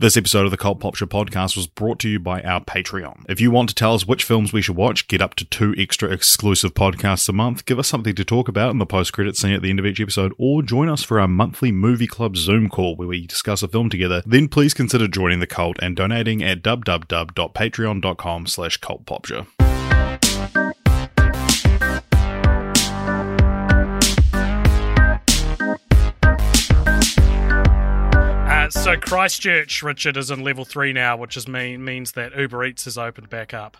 This episode of the Cult Pop podcast was brought to you by our Patreon. If you want to tell us which films we should watch, get up to two extra exclusive podcasts a month, give us something to talk about in the post-credit scene at the end of each episode, or join us for our monthly movie club Zoom call where we discuss a film together, then please consider joining the cult and donating at www.patreon.com slash cultpopshow. So Christchurch, Richard, is in level three now, which is mean means that Uber Eats has opened back up.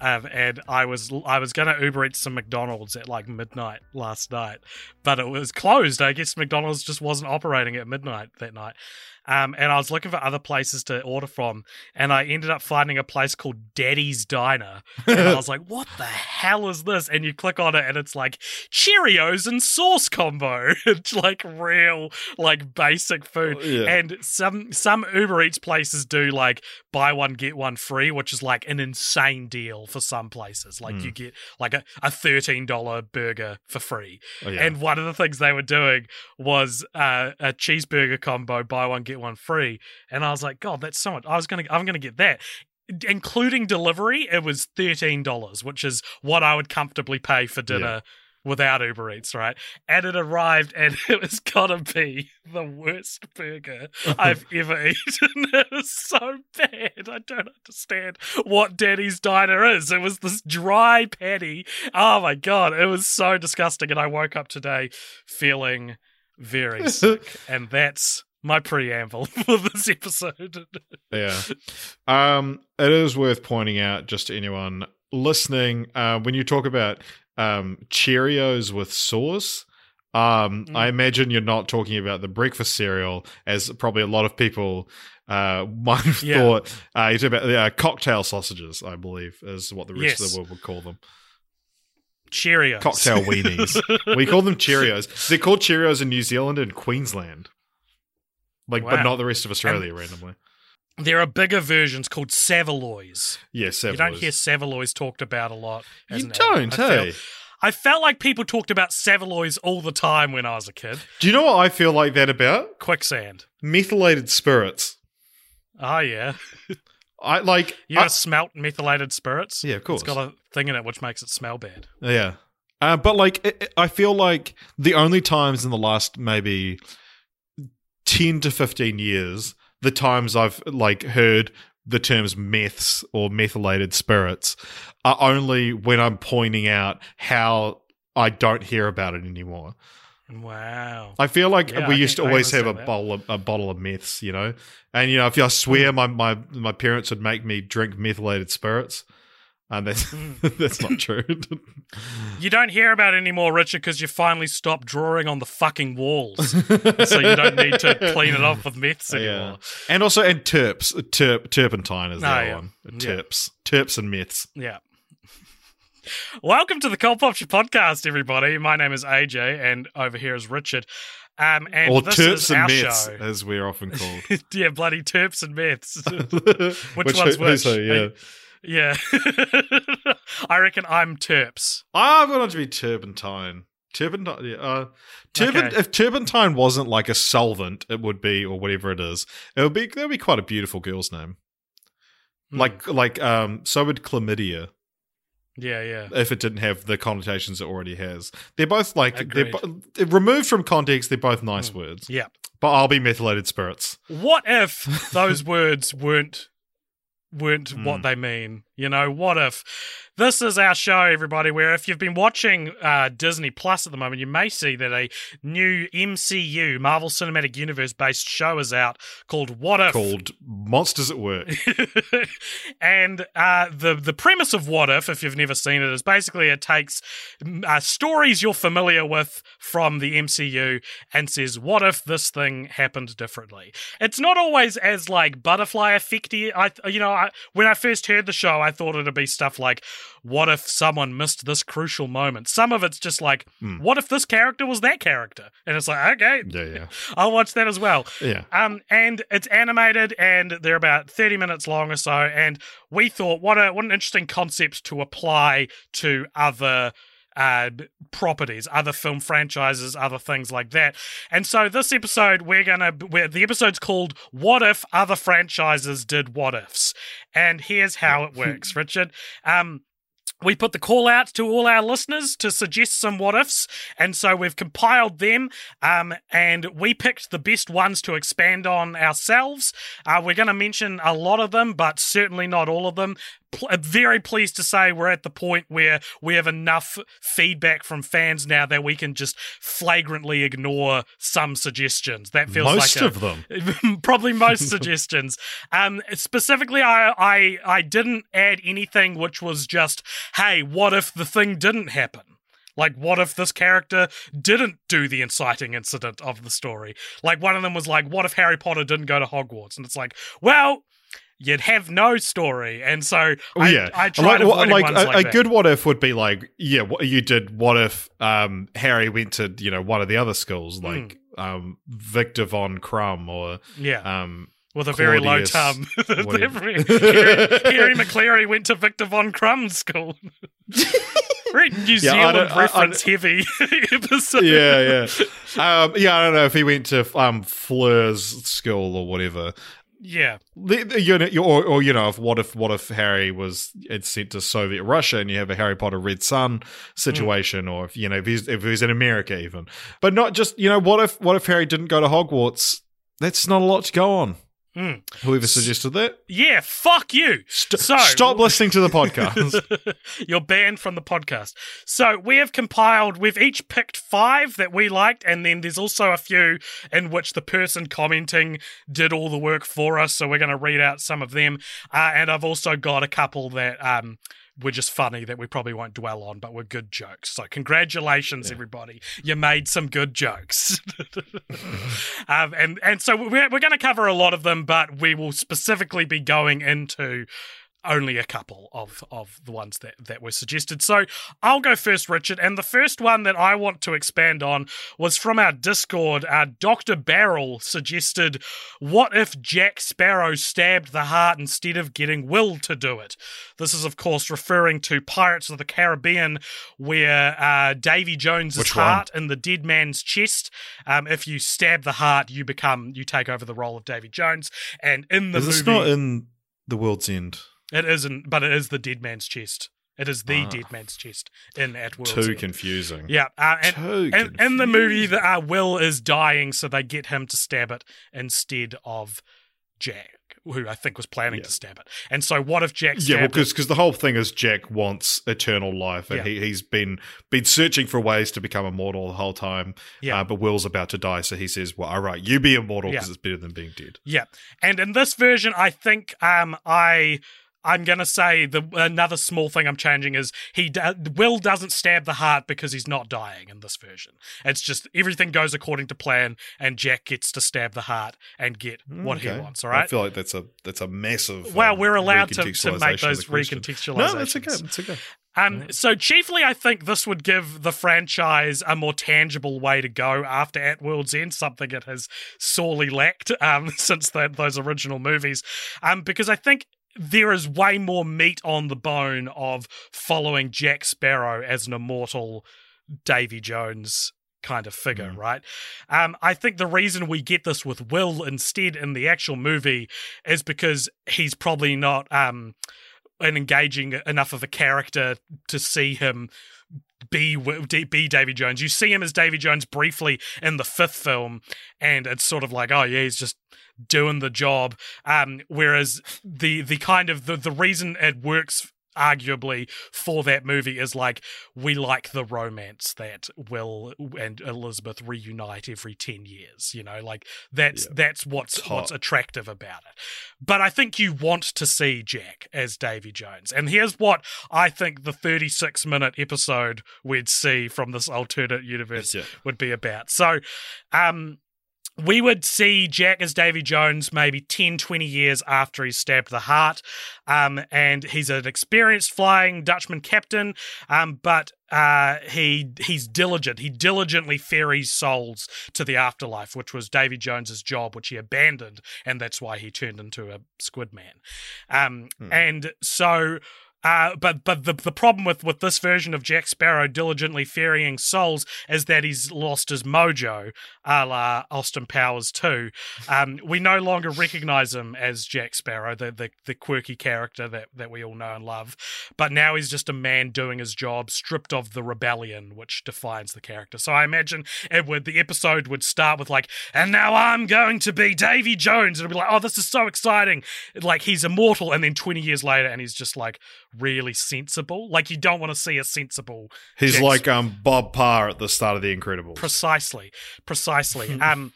Um, and I was I was gonna Uber Eats some McDonald's at like midnight last night, but it was closed. I guess McDonald's just wasn't operating at midnight that night. Um, and I was looking for other places to order from, and I ended up finding a place called Daddy's Diner. And I was like, "What the hell is this?" And you click on it, and it's like Cheerios and sauce combo. it's like real, like basic food. Yeah. And some some Uber Eats places do like buy one get one free, which is like an insane deal for some places. Like you get like a, a thirteen dollar burger for free. Oh, yeah. And one of the things they were doing was uh, a cheeseburger combo, buy one get one free. And I was like, God, that's so much. I was gonna, I'm gonna get that. Including delivery, it was thirteen dollars, which is what I would comfortably pay for dinner without Uber Eats, right? And it arrived, and it was gotta be the worst burger I've ever eaten. It was so bad. I don't understand what Daddy's Diner is. It was this dry patty. Oh my god, it was so disgusting. And I woke up today feeling very sick, and that's my preamble for this episode. Yeah. Um, it is worth pointing out just to anyone listening, uh, when you talk about um, Cheerios with sauce, um, Mm. I imagine you're not talking about the breakfast cereal, as probably a lot of people uh, might have Yeah. thought. Uh, you're talking about uh, cocktail sausages, I believe, is what the rest of the world would call them. Cheerios. Cocktail weenies. we call them Cheerios. They're called Cheerios in New Zealand and Queensland. Like, but not the rest of Australia, randomly. There are bigger versions called Saveloys. Yes, You don't hear Saveloys talked about a lot. You don't. I hey. felt- I felt like people talked about Saveloys all the time when I was a kid. Do you know what I feel like that about? Quicksand. Methylated spirits. Oh yeah. I like. You I- smelt methylated spirits? Yeah, of course. It's got a thing in it which makes it smell bad. Yeah. Uh, but like, it, it- I feel like the only times in the last maybe 10 to 15 years, the times I've like heard the terms meths or methylated spirits are only when I'm pointing out how I don't hear about it anymore. Wow. I feel like Yeah, we I used to always have a that. bottle of a bottle of meths, you know. And you know, if I swear hmm. my, my my parents would make me drink methylated spirits, and that's that's not true. You don't hear about it anymore, Richard, because you finally stopped drawing on the fucking walls. so you don't need to clean it off with meths yeah, anymore. and also and terps, terp, turpentine is the Oh, other yeah. one. Yeah. Terps, terps and myths. Yeah. Welcome to the Cult Pop podcast, everybody. My name is AJ, and over here is Richard. Um, and or terps and myths, show. as we're often called. yeah, bloody terps and myths. which, one's who- which? so, yeah, yeah. I reckon I'm terps. I want to be turpentine. Turpentine, yeah. Uh, turpent, Okay. If turpentine wasn't like a solvent, it would be, or whatever it is. It would be. That would be quite a beautiful girl's name. Hmm. Like, like, um, so would chlamydia Yeah, yeah. if it didn't have the connotations it already has. They're both like they're bo- removed from context. They're both nice words. Yeah. But I'll be methylated spirits. What if those words weren't weren't Hmm. what they mean? You know, what if this is our show, everybody. Where if you've been watching uh, Disney Plus at the moment, you may see that a new MCU Marvel Cinematic Universe based show is out called What If. Called Monsters at Work. and uh, the the premise of What If, if you've never seen it, is basically it takes uh, stories you're familiar with from the MCU and says, "What if this thing happened differently?" It's not always as like butterfly effecty. I you know I, when I first heard the show, I thought it'd be stuff like, "What if someone missed this crucial moment?" Some of it's just like, Hmm. "What if this character was that character?" And it's like, okay, Yeah, yeah. I'll watch that as well. Yeah. Um, and it's animated, and they're about thirty minutes long or so. And we thought, what a what an interesting concept to apply to other uh, properties, other film franchises, other things like that. And so this episode, we're gonna, we're, the episode's called "What If Other Franchises Did What Ifs," and here's how it works, Richard. Um, we put the call out to all our listeners to suggest some what ifs, and so we've compiled them, um, and we picked the best ones to expand on ourselves. Uh, we're going to mention a lot of them, but certainly not all of them. Pl- uh, very pleased to say we're at the point where we have enough feedback from fans now that we can just flagrantly ignore some suggestions. That feels Most like a, of them. probably most suggestions. Um, specifically, I, I I didn't add anything which was just, hey, what if the thing didn't happen? Like, what if this character didn't do the inciting incident of the story? Like, one of them was like, what if Harry Potter didn't go to Hogwarts? And it's like, well, you'd have no story. And so Oh, I, yeah, I tried like, like, a, like a good what if would be like, yeah, what you did. What if um, Harry went to you know one of the other schools, Hmm. like um, Victor von Crumb or yeah. um, with a very low tum. Harry, Harry McCleary went to Victor von Crumb's school. Very New Yeah, Zealand don't- I- I- reference heavy episode. yeah, yeah, um, yeah. I don't know if he went to um, Fleur's school or whatever. Yeah. You know, or, or you know, if what if what if Harry was it's sent to Soviet Russia and you have a Harry Potter Red Son mm. situation, or if you know if he's if he's in America even, but not just you know what if what if Harry didn't go to Hogwarts? That's not a lot to go on. Mm. Whoever suggested that, Yeah, fuck you. St- So- stop listening to the podcast. You're banned from the podcast. So we have compiled, we've each picked five that we liked, and then there's also a few in which the person commenting did all the work for us. So we're going to read out some of them. Uh, and I've also got a couple that um, were just funny that we probably won't dwell on, but were good jokes. So congratulations, everybody. You made some good jokes. um, and, and so we're, we're going to cover a lot of them, but we will specifically be going into only a couple of of the ones that that were suggested. So I'll go first, Richard. And the first one that I want to expand on was from our Discord. Uh, Doctor Barrel suggested, "What if Jack Sparrow stabbed the heart instead of getting Will to do it?" This is, of course, referring to Pirates of the Caribbean, where uh, Davy Jones's Which one? heart in the dead man's chest. Um, if you stab the heart, you become you take over the role of Davy Jones. And in the Is this movie, not in the World's End? It isn't, but it is the dead man's chest. It is the Ah. dead man's chest in at World's Too End. confusing. Yeah, uh, and, Too and in the movie, confusing. the, uh, Will is dying, so they get him to stab it instead of Jack, who I think was planning Yeah. to stab it. And so, what if Jack Yeah, well, stabbed because the whole thing is Jack wants eternal life, and Yeah. he he's been been searching for ways to become immortal the whole time. Yeah. uh, but Will's about to die, so he says, "Well, all right, you be immortal Yeah. because it's better than being dead." Yeah, and in this version, I think um, I I'm gonna say the another small thing I'm changing is he do, Will doesn't stab the heart because he's not dying in this version. It's just everything goes according to plan, and Jack gets to stab the heart and get what he wants. All right. I feel like that's a that's a massive. Well, um, we're allowed to, to make those recontextualizations. No, that's okay. It's okay. Um, so chiefly, I think this would give the franchise a more tangible way to go after At World's End, something it has sorely lacked um, since the, those original movies. Um, because I think there is way more meat on the bone of following Jack Sparrow as an immortal Davy Jones kind of figure, right? Um, I think the reason we get this with Will instead in the actual movie is because he's probably not um, an engaging enough of a character to see him be be Davy Jones. You see him as Davy Jones briefly in the fifth film, and it's sort of like, oh yeah, he's just doing the job. Um, whereas the the kind of the the reason it works arguably for that movie is like we like the romance that Will and Elizabeth reunite every 10 years you know like that's Yeah. that's what's what's attractive about it but I think you want to see Jack as Davy Jones and here's what I think the 36 minute episode we'd see from this alternate universe Yeah. would be about so um we would see Jack as Davy Jones maybe 10, 20 years after he's stabbed the heart. Um, and he's an experienced flying Dutchman captain, um, but uh, he he's diligent. He diligently ferries souls to the afterlife, which was Davy Jones's job, which he abandoned, and that's why he turned into a squid man. Um, Hmm. And so uh, but but the the problem with with this version of Jack Sparrow diligently ferrying souls is that he's lost his mojo, a la Austin Powers too. Um, we no longer recognize him as Jack Sparrow, the, the the quirky character that that we all know and love. But now he's just a man doing his job, stripped of the rebellion which defines the character. So I imagine it would the episode would start with like, and now I'm going to be Davy Jones. And It'll be like, oh, this is so exciting. Like he's immortal, and then 20 years later, and he's just like really sensible. Like you don't want to see a sensible He's like um Bob Parr at the start of The Incredibles. Precisely, precisely. um,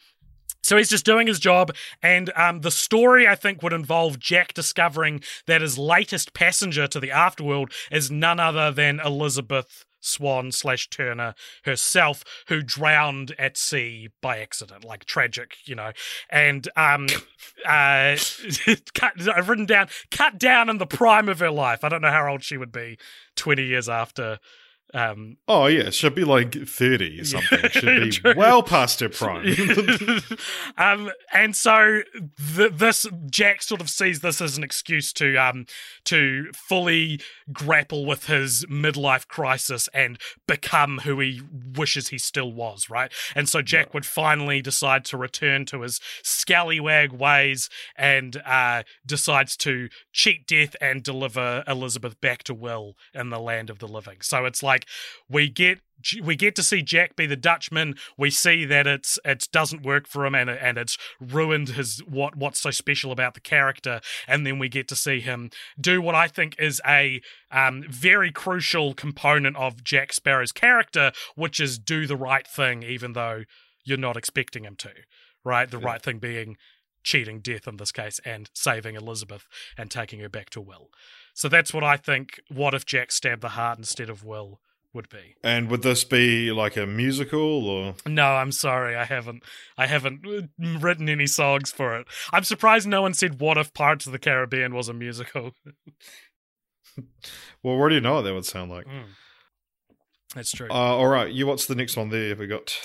so he's just doing his job, and um, the story I think would involve Jack discovering that his latest passenger to the afterworld is none other than Elizabeth Swan slash Turner herself, who drowned at sea by accident, like tragic, you know. And um, uh, cut, I've written down cut down in the prime of her life. I don't know how old she would be twenty years after. Um, oh yeah, should be like thirty or something. Should be True. well past her prime. um, and so th- this Jack sort of sees this as an excuse to um to fully grapple with his midlife crisis and become who he wishes he still was, right? And so Jack would finally decide to return to his scallywag ways and uh, decides to cheat death and deliver Elizabeth back to Will in the land of the living. So it's like we get we get to see Jack be the Dutchman. We see that it's it doesn't work for him and and it's ruined his what what's so special about the character. And then we get to see him do what I think is a um, very crucial component of Jack Sparrow's character, which is do the right thing, even though you're not expecting him to. Right, the Yeah. right thing being cheating death in this case and saving Elizabeth and taking her back to Will. So that's what I think. What if Jack stabbed the heart instead of Will would be? and would this be like a musical or? No, I'm sorry, I haven't. I haven't written any songs for it. I'm surprised no one said "What if Pirates of the Caribbean was a musical." Well, where do you know what that would sound like? Mm. That's true. Uh, all right, you. What's the next one there? We got.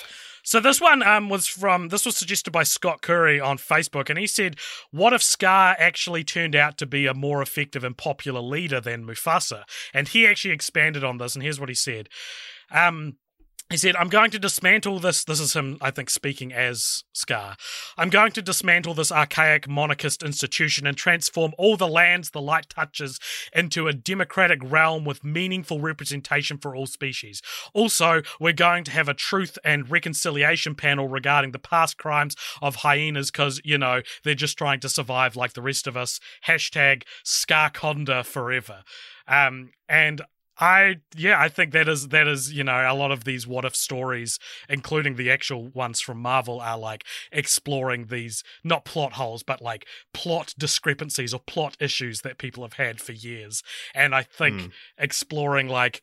So this one um, was from this was suggested by Scott Curry on Facebook, and he said, "What if Scar actually turned out to be a more effective and popular leader than Mufasa?" And he actually expanded on this, and here's what he said. Um, he said, I'm going to dismantle this. This is him, I think, speaking as Scar. I'm going to dismantle this archaic monarchist institution and transform all the lands the light touches into a democratic realm with meaningful representation for all species. Also, we're going to have a truth and reconciliation panel regarding the past crimes of hyenas because, you know, they're just trying to survive like the rest of us. Hashtag Scarconda forever. Um, and I yeah, I think that is that is you know a lot of these what if stories, including the actual ones from Marvel, are like exploring these not plot holes but like plot discrepancies or plot issues that people have had for years, and I think Hmm. exploring like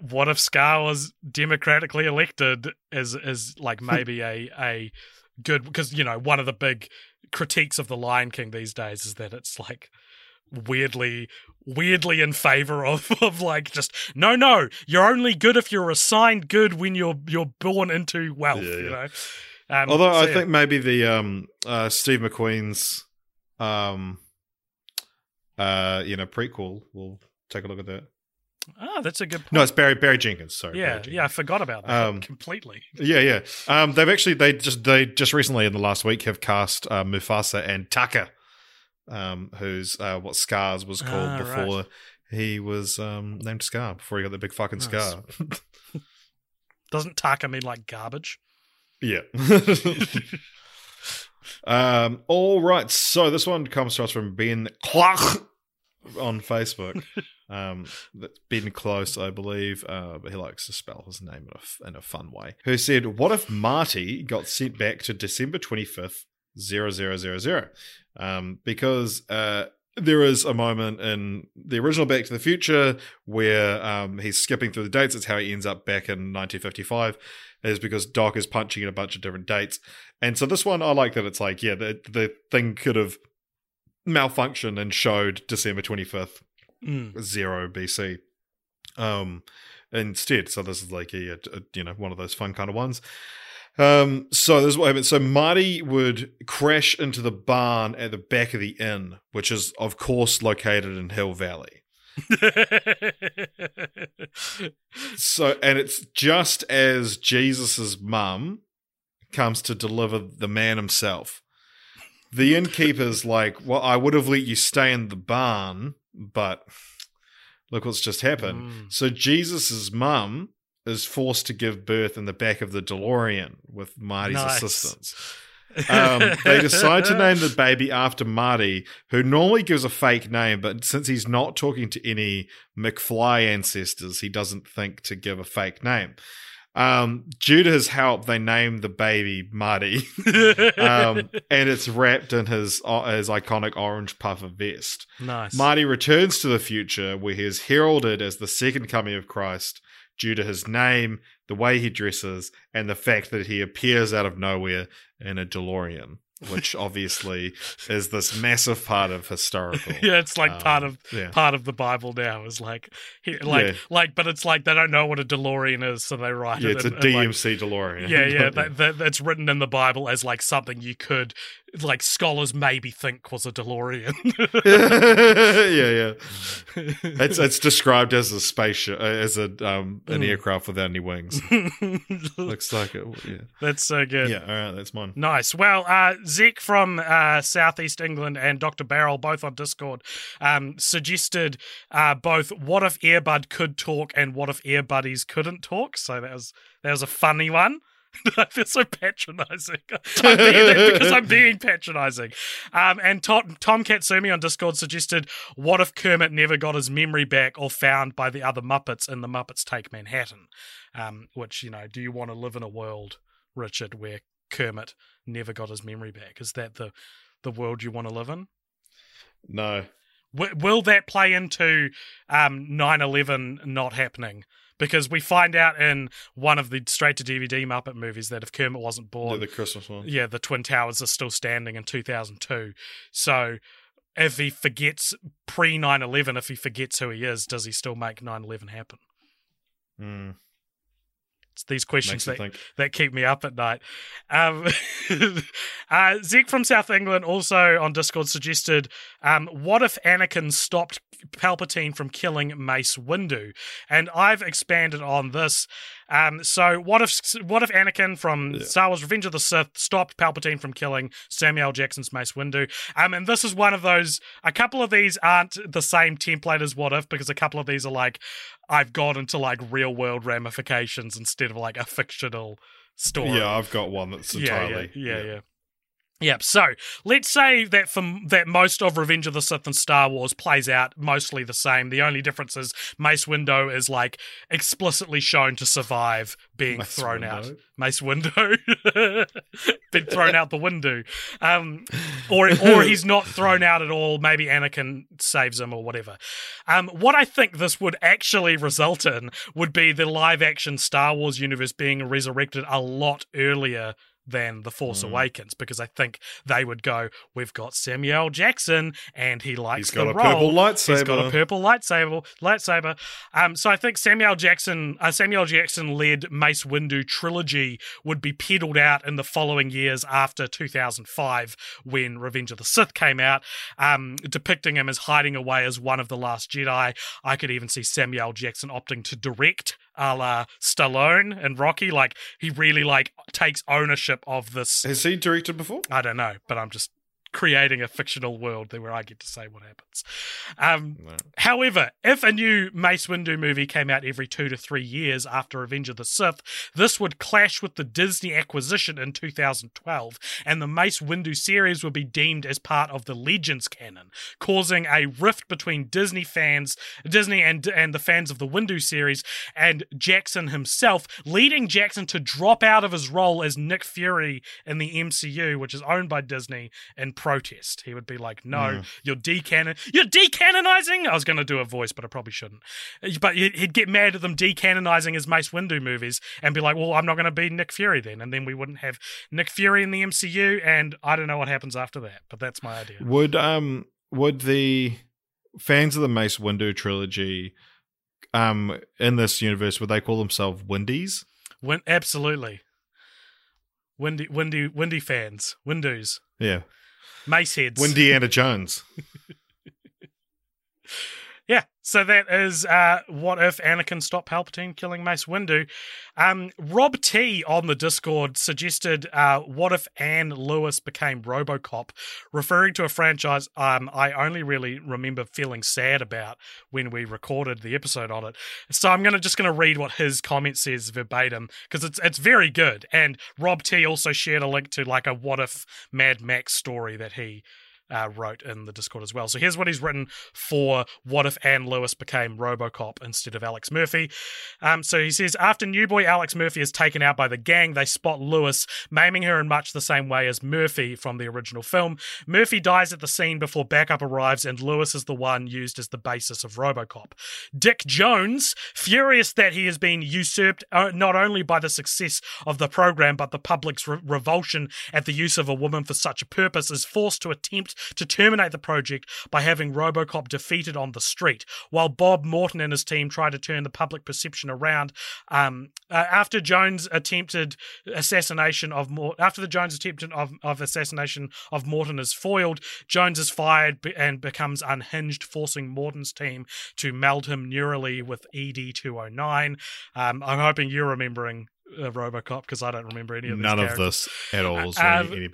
what if Scar was democratically elected is is like maybe a a good because you know one of the big critiques of the Lion King these days is that it's like weirdly weirdly in favor of of like just no no you're only good if you're assigned good when you're you're born into wealth Yeah, you know um, Although so I yeah. think maybe the um uh Steve McQueen's um uh you know prequel. We'll take a look at that. oh that's a good point. No, it's Barry Barry Jenkins. Sorry. yeah Barry yeah I forgot about that Um, completely yeah, yeah. Um, they've actually they just they just recently in the last week have cast uh, Mufasa and Taka, um, who's uh, what Scars was called Ah, before right. he was um named Scar before he got the big fucking Nice. scar. doesn't Taka mean like garbage Yeah. um, all right. So this one comes to us from Ben Clark on Facebook. Um, that's Ben Close, I believe, uh, but he likes to spell his name in a, in a fun way. Who said, "What if Marty got sent back to December twenty fifth, zero zero zero zero? Um, because uh, there is a moment in the original Back to the Future where um, he's skipping through the dates. It's how he ends up back in 1955, is because Doc is punching in a bunch of different dates. And so this one, I like that it's like, yeah, the, the thing could have malfunctioned and showed December 25th, Mm. zero BC. Um, instead, so this is like a, a you know one of those fun kind of ones. Um, so this is what happened. So Marty would crash into the barn at the back of the inn, which is of course located in Hill Valley. So, and it's just as Jesus's mum comes to deliver the man himself. The innkeeper's like, "Well, I would have let you stay in the barn, but look what's just happened." Mm. So Jesus's mum is forced to give birth in the back of the DeLorean with Marty's Nice. assistance. Um, they decide to name the baby after Marty, who normally gives a fake name, but since he's not talking to any McFly ancestors, he doesn't think to give a fake name. Um, due to his help, they name the baby Marty, um, and it's wrapped in his uh, his iconic orange puffer vest. nice. Marty returns to the future where he is heralded as the second coming of Christ due to his name, the way he dresses, and the fact that he appears out of nowhere in a DeLorean, which obviously is this massive part of historical. yeah, it's like part um, of yeah. part of the Bible now. Is like, he, like, Yeah. like, but it's like they don't know what a DeLorean is, so they write Yeah, it. it's a in- like- DMC DeLorean. yeah, yeah, that, that, that's written in the Bible as like something you could, like scholars maybe think was a DeLorean. yeah, yeah. It's it's described as a spaceship, uh, as a um an Mm. aircraft without any wings. Looks like it. Yeah. that's so good. Yeah. All right, that's mine. Nice. Well, uh, Zeke from uh, Southeast England and Dr. Barrel, both on Discord, um, suggested uh, both what if Airbud could talk and what if Airbuddies couldn't talk. So that was that was a funny one. I feel so patronizing. I'm being because I'm being patronizing. Um, and Tom, Tom Katsumi on Discord suggested, what if Kermit never got his memory back or found by the other Muppets in The Muppets Take Manhattan? Um, which, you know, do you want to live in a world, Richard, where Kermit never got his memory back? Is that the, the world you want to live in? No. W- will that play into um, 9-11 not happening? Because we find out in one of the straight-to-DVD Muppet movies that if Kermit wasn't born, the Christmas one. yeah, the Twin Towers are still standing in 2002. So if he forgets pre 9 11, if he forgets who he is, does he still make 9 11 happen? Mm, It's these questions that, think. that keep me up at night. Um, uh, Zeke from South England also on Discord suggested um, what if Anakin stopped Palpatine from killing Mace Windu? And I've expanded on this. Um, so what if what if Anakin from Yeah. Star Wars: Revenge of the Sith stopped Palpatine from killing Samuel Jackson's Mace Windu? Um, and this is one of those. A couple of these aren't the same template as what if because a couple of these are like I've gone into like real world ramifications instead of like a fictional story. Yeah, I've got one that's entirely. Yeah, yeah, yeah. yeah. Yep. So let's say that from that most of Revenge of the Sith and Star Wars plays out mostly the same. The only difference is Mace Windu is like explicitly shown to survive being Mace thrown out. Mace Windu been thrown out the window, um, or or he's not thrown out at all. Maybe Anakin saves him or whatever. Um, what I think this would actually result in would be the live action Star Wars universe being resurrected a lot earlier than The Force Mm. Awakens because I think they would go, We've got Samuel Jackson and he likes He's got the a role. purple lightsaber. He's got a purple lightsaber. Lightsaber. Um, so I think Samuel Jackson, uh, Samuel Jackson led Mace Windu trilogy would be peddled out in the following years after 2005 when Revenge of the Sith came out, um, depicting him as hiding away as one of the last Jedi. I could even see Samuel Jackson opting to direct a la Stallone and Rocky. Like he really like takes ownership of this. Has he directed before? I don't know, but I'm just creating a fictional world where I get to say what happens. Um, However, if a new Mace Windu movie came out every two to three years after Revenge of the Sith, this would clash with the Disney acquisition in 2012, and the Mace Windu series would be deemed as part of the Legends canon, causing a rift between Disney fans, Disney and and the fans of the Windu series, and Jackson himself, leading Jackson to drop out of his role as Nick Fury in the MCU, which is owned by Disney, in protest. He would be like, "No, you're decanon, you're decanonizing." I was going to do a voice, but I probably shouldn't. But he'd he'd get mad at them decanonizing his Mace Windu movies and be like, "Well, I'm not going to be Nick Fury then," and then we wouldn't have Nick Fury in the MCU. And I don't know what happens after that, but that's my idea. Would um would the fans of the Mace Windu trilogy um in this universe would they call themselves Windies? Win- absolutely. Windy, windy, windy fans, Windows, Yeah. Mace heads. Windiana Jones. Yeah, so that is uh, what if Anakin stopped Palpatine killing Mace Windu. Um, Rob T on the Discord suggested, uh, "What if Anne Lewis became RoboCop?" referring to a franchise um, I only really remember feeling sad about when we recorded the episode on it. So I'm gonna just gonna read what his comment says verbatim because it's it's very good. And Rob T also shared a link to like a "What if Mad Max" story that he uh, wrote in the Discord as well. So here's what he's written for What If Anne Lewis Became Robocop instead of Alex Murphy. Um, so he says, After new boy Alex Murphy is taken out by the gang, they spot Lewis, maiming her in much the same way as Murphy from the original film. Murphy dies at the scene before backup arrives, and Lewis is the one used as the basis of Robocop. Dick Jones, furious that he has been usurped uh, not only by the success of the program, but the public's re- revulsion at the use of a woman for such a purpose, is forced to attempt to terminate the project by having Robocop defeated on the street, while Bob Morton and his team try to turn the public perception around. Um, uh, after Jones attempted assassination of Mor- after the Jones attempted of, of assassination of Morton is foiled, Jones is fired and becomes unhinged, forcing Morton's team to meld him neurally with ED two hundred nine. Um, I'm hoping you're remembering uh, Robocop because I don't remember any of None of this at all is Um, any.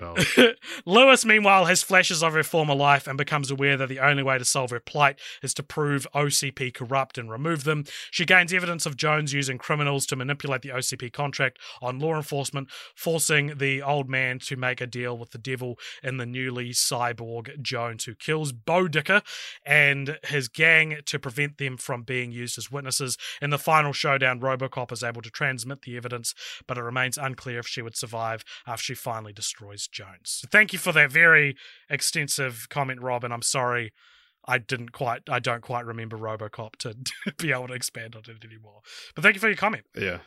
Lewis, meanwhile, has flashes of her former life and becomes aware that the only way to solve her plight is to prove OCP corrupt and remove them. She gains evidence of Jones using criminals to manipulate the OCP contract on law enforcement, forcing the old man to make a deal with the devil in the newly cyborg Jones, who kills Boddicker and his gang to prevent them from being used as witnesses. In the final showdown, Robocop is able to transmit the evidence, but it remains unclear if she would survive after she finally destroys Jones. So thank you for that very extensive comment, Rob, and I'm sorry I didn't quite, I don't quite remember Robocop to be able to expand on it anymore. But thank you for your comment. Yeah.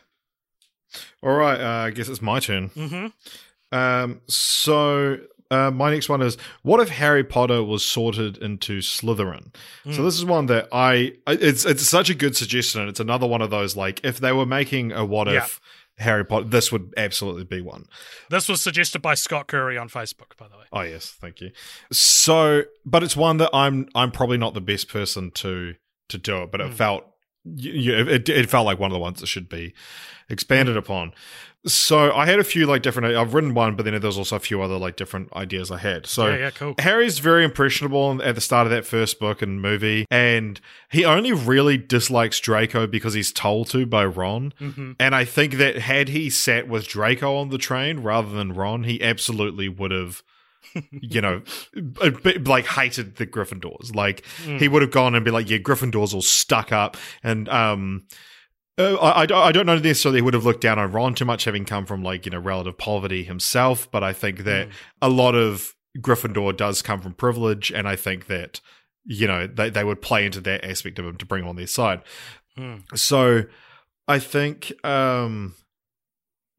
All right. Uh, I guess it's my turn. Mm-hmm. Um, so uh, my next one is: What if Harry Potter was sorted into Slytherin? So Mm. this is one that I. It's it's such a good suggestion. It's another one of those like if they were making a what Yeah. if Harry Potter, this would absolutely be one. This was suggested by Scott Curry on Facebook, by the way. Oh yes, thank you. So, but it's one that I'm I'm probably not the best person to to do it, but it Mm. felt y- y- it it felt like one of the ones that should be expanded upon. So I had a few like different. I've written one, but then there's also a few other like different ideas I had. So yeah, yeah, cool. Harry's very impressionable at the start of that first book and movie, and he only really dislikes Draco because he's told to by Ron. hmm And I think that had he sat with Draco on the train rather than Ron, he absolutely would have, you know, like hated the Gryffindors. Like Mm. he would have gone and be like, "Yeah, Gryffindors all stuck up," and um. Uh, I, I don't- I don't know necessarily he would have looked down on Ron too much, having come from like you know relative poverty himself. But I think that Mm. a lot of Gryffindor does come from privilege, and I think that you know they they would play into that aspect of him to bring him on their side. Mm. So I think um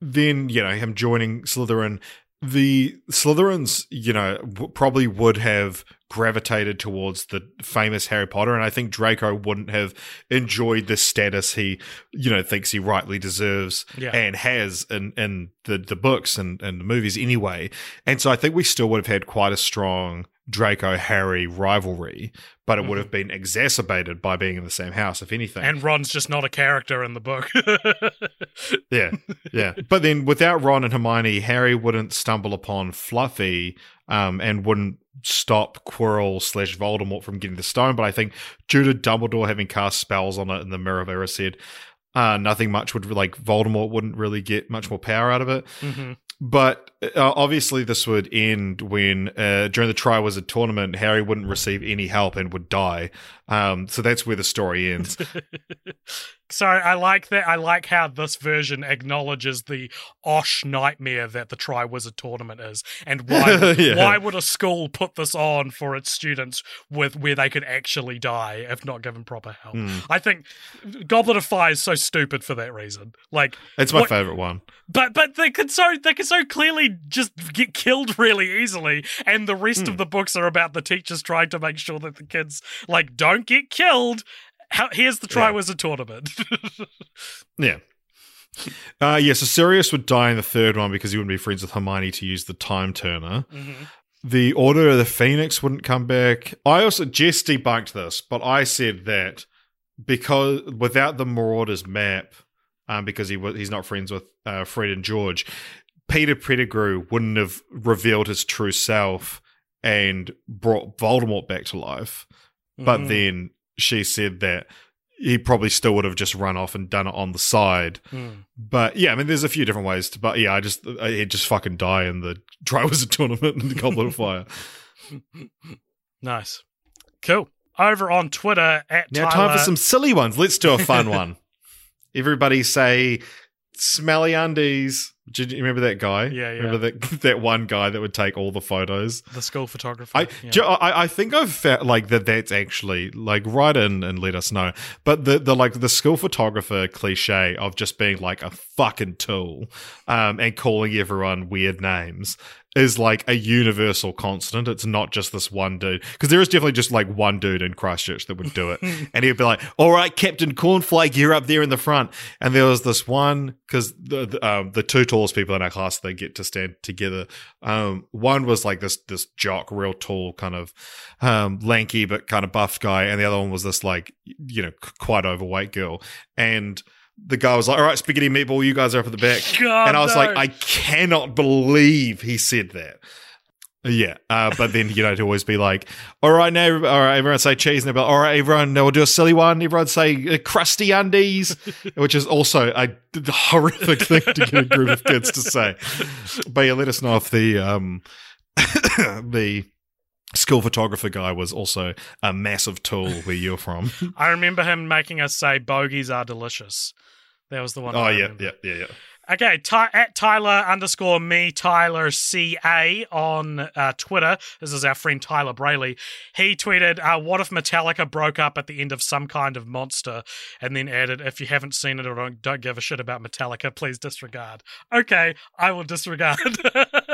then you know him joining Slytherin the Slytherins you know w- probably would have gravitated towards the famous Harry Potter and I think Draco wouldn't have enjoyed the status he you know thinks he rightly deserves Yeah. and has in in the the books and and the movies anyway and so I think we still would have had quite a strong Draco Harry rivalry but it would have been exacerbated by being in the same house if anything And Ron's just not a character in the book. yeah, yeah. But then without Ron and Hermione, Harry wouldn't stumble upon Fluffy, um, and wouldn't stop Quirrell slash Voldemort from getting the stone. But I think due to Dumbledore having cast spells on it and the Mirror of Erised, uh, nothing much would like Voldemort wouldn't really get much more power out of it. Mm-hmm. But uh, obviously, this would end when uh, during the Triwizard tournament, Harry wouldn't receive any help and would die. Um, so that's where the story ends. So I like that. I like how this version acknowledges the Osh nightmare that the Triwizard Tournament is, and why Yeah. why would a school put this on for its students with where they could actually die if not given proper help? Hmm. I think Goblet of Fire is so stupid for that reason. Like It's my what- favorite one. but but they could so they could so clearly just get killed really easily, and the rest Hmm. of the books are about the teachers trying to make sure that the kids like don't get killed. How, here's the Yeah. Triwizard Tournament. Yeah. Uh, yeah, so Sirius would die in the third one because he wouldn't be friends with Hermione to use the time turner. The Order of the Phoenix wouldn't come back. I also Jess debunked this, but I said that because without the Marauders map, um, because he was he's not friends with uh, Fred and George, Peter Pettigrew wouldn't have revealed his true self and brought Voldemort back to life. But Mhm. then she said that he probably still would have just run off and done it on the side. Mm. But yeah, I mean, there's a few different ways to. But yeah, I just he'd just fucking die in the Triwizard tournament in the Goblet of Fire. Nice. Cool. Over on Twitter at Now, Tyler, time for some silly ones. Let's do a fun one. Everybody say smelly undies. Do you remember that guy? Yeah, yeah. Remember that that one guy that would take all the photos? the school photographer. I, Yeah. you- I I think I've felt like that. That's actually like write in and let us know. But the the like the school photographer cliche of just being like a fucking tool, um, and calling everyone weird names is like a universal constant. It's not just this one dude because there is definitely just like one dude in Christchurch that would do it, and he'd be like, "All right, Captain Cornflake, you're up there in the front." And there was this one because the the, um, the two tallest people in our class they get to stand together. Um, one was like this this jock, real tall, kind of um, lanky but kind of buff guy, and the other one was this like you know quite overweight girl. And the guy was like, "All right, spaghetti meatball, you guys are up at the back." God, and I was no. like, "I cannot believe he said that." Yeah, uh, but then you know to always be like, "All right, now, all right, everyone say cheese," and they'll be like, "All right, everyone, now we'll do a silly one." Everyone say uh, crusty undies, which is also a horrific thing to get a group of kids to say. But yeah, let us know if the um the school photographer guy was also a massive tool where you're from. I remember him making us say bogies are delicious. That was the one. oh I yeah, remember. yeah, yeah, yeah. Okay, Ty- at Tyler underscore me Tyler CA on uh, Twitter. This is our friend Tyler Brayley. He tweeted, uh, "What if Metallica broke up at the end of some kind of monster?" And then added, "If you haven't seen it or don't, don't give a shit about Metallica, please disregard." Okay, I will disregard.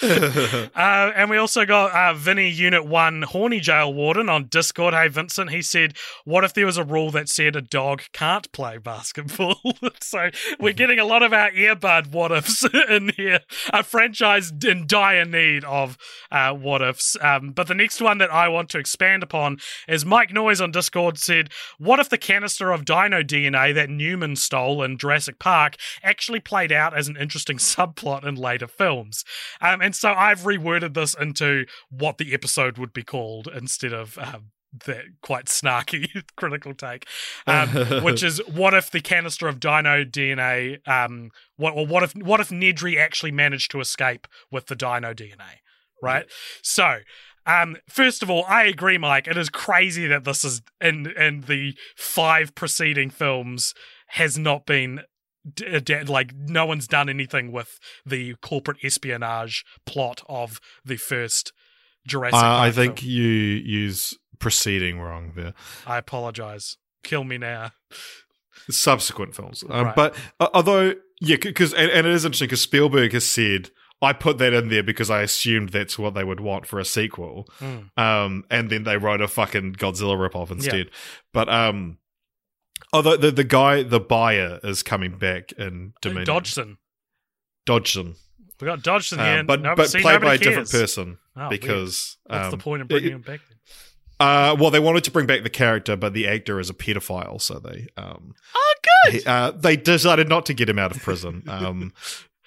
Uh, and we also got uh, Vinny Unit 1 Horny Jail Warden on Discord. Hey, Vincent, he said, What if there was a rule that said a dog can't play basketball? so we're getting a lot of our Air Bud what ifs in here. A franchise in dire need of uh, what ifs. Um, but the next one that I want to expand upon is Mike Noise on Discord said, What if the canister of dino DNA that Newman stole in Jurassic Park actually played out as an interesting subplot in later films? Um, and so I've reworded this into what the episode would be called instead of um, that quite snarky critical take, um, which is what if the canister of dino DNA, um, what or what if what if Nedry actually managed to escape with the dino DNA, right? So. Um, first of all, I agree, Mike. It is crazy that this is in in the five preceding films has not been d- d- like no one's done anything with the corporate espionage plot of the first Jurassic. Uh, I think film. you use proceeding wrong there. I apologize. Kill me now. Subsequent films, um, Right. but uh, although yeah, because and, and it is interesting because Spielberg has said. I put that in there because I assumed that's what they would want for a sequel. Mm. Um, and then they wrote a fucking Godzilla ripoff instead. But um, although the the guy, the buyer, is coming back in Dominion. Dodgson. Dodgson, We got Dodgson Um, here. but Nobody- but see, played by a different person Oh, weird. because What's the um, point of it- bringing him back? Then? Uh, well, they wanted to bring back the character, but the actor is a pedophile, so they um, Oh, good. he- uh, they decided not to get him out of prison. Um,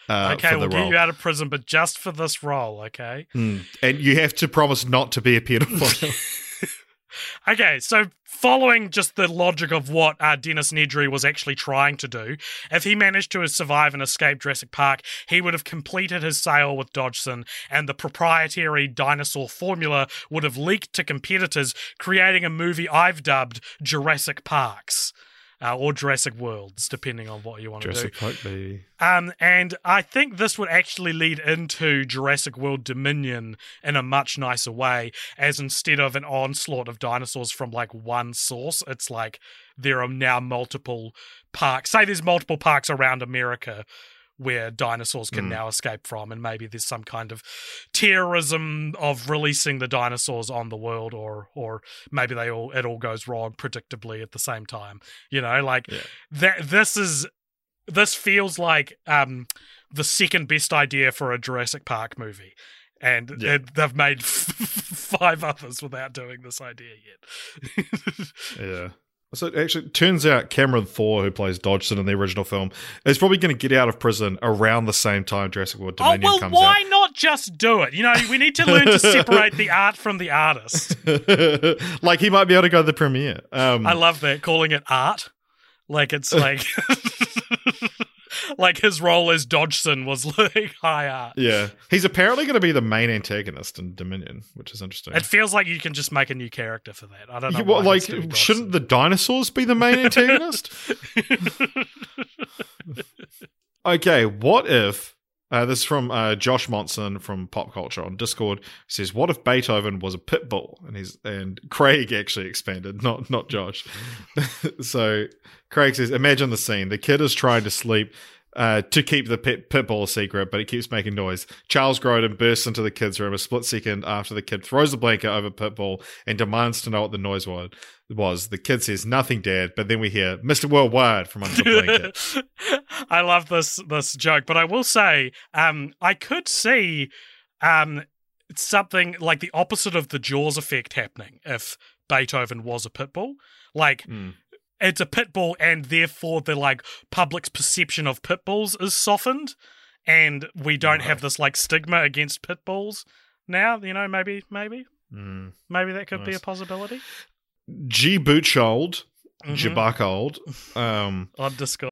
Uh, okay, we'll get you out of prison, but just for this role, okay? Mm. And you have to promise not to be a pedophile. Okay, so following just the logic of what uh, Dennis Nedry was actually trying to do, if he managed to survive and escape Jurassic Park, he would have completed his sale with Dodgson, and the proprietary dinosaur formula would have leaked to competitors, creating a movie I've dubbed Jurassic Parks. Uh, or Jurassic Worlds, depending on what you want to do. Jurassic Park. Um, and I think this would actually lead into Jurassic World Dominion in a much nicer way, as instead of an onslaught of dinosaurs from like one source, it's like there are now multiple parks. Say there's multiple parks around America where dinosaurs can Mm. now escape from, and maybe there's some kind of terrorism of releasing the dinosaurs on the world, or or maybe they all it all goes wrong predictably at the same time. You know, like Yeah. that. This is this feels like um, the second best idea for a Jurassic Park movie. And Yeah. it- they've made five others without doing this idea yet. Yeah. So it actually turns out Cameron Thor, who plays Dodgson in the original film, is probably going to get out of prison around the same time Jurassic World Dominion oh, Dominion well, comes why not just do it? You know, we need to learn to separate the art from the artist. like he might be able to go to the premiere. Um, I love that, calling it art. Like it's like. like his role as Dodgson was like high art. yeah, he's apparently going to be the main antagonist in Dominion, which is interesting. It feels like you can just make a new character for that. I don't know. Like, shouldn't the dinosaurs be the main antagonist? Okay, what if uh, this is from uh, Josh Monson from Pop Culture on Discord He says, "What if Beethoven was a pit bull?" And he's and Craig actually expanded, not not Josh. so Craig says, "Imagine the scene: the kid is trying to sleep." Uh, to keep the pit, pit bull a secret, but it keeps making noise. Charles Grodin bursts into the kid's room a split second after the kid throws the blanket over Pitbull and demands to know what the noise was. The kid says, Nothing, Dad, but then we hear Mr. Worldwide from under the blanket. I love this this joke, but I will say, um, I could see um something like the opposite of the Jaws effect happening if Beethoven was a pit bull. Like Mm. It's a pit bull, and therefore the like public's perception of pit bulls is softened, and we don't have this like stigma against pit bulls now. You know, maybe, maybe, Mm. maybe that could be a possibility. G. Butchold, Mhm. Jabackold, um, On Discord.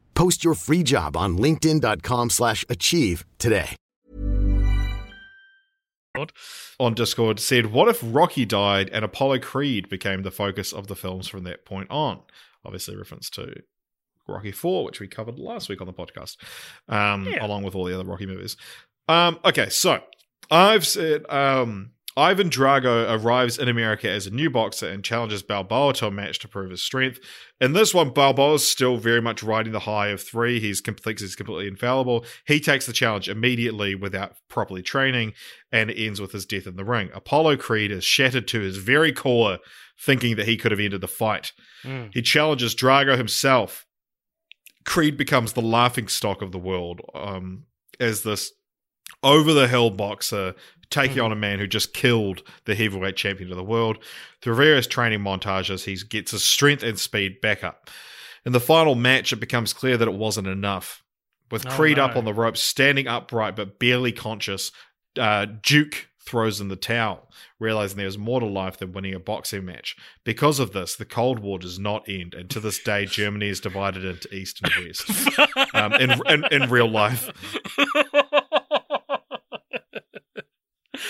Post your free job on linkedin.com/achieve slash achieve today. on Discord said, What if Rocky died and Apollo Creed became the focus of the films from that point on? Obviously, reference to Rocky 4, which we covered last week on the podcast, um, Yeah. along with all the other Rocky movies. Um, okay, so I've said um, Ivan Drago arrives in America as a new boxer and challenges Balboa to a match to prove his strength. In this one, Balboa is still very much riding the high of three. He's com- thinks he's completely infallible. He takes the challenge immediately without properly training, and ends with his death in the ring. Apollo Creed is shattered to his very core, thinking that he could have ended the fight. Mm. He challenges Drago himself. Creed becomes the laughing stock of the world um, as this over the hill boxer taking Mhm. on a man who just killed the heavyweight champion of the world. Through various training montages, he gets his strength and speed back up. In the final match, it becomes clear that it wasn't enough. With Oh, Creed up on the ropes, standing upright but barely conscious, uh, Duke throws in the towel, realizing there's more to life than winning a boxing match. Because of this, the Cold War does not end, and to this day, Germany is divided into East and West. um, in, in, in real life.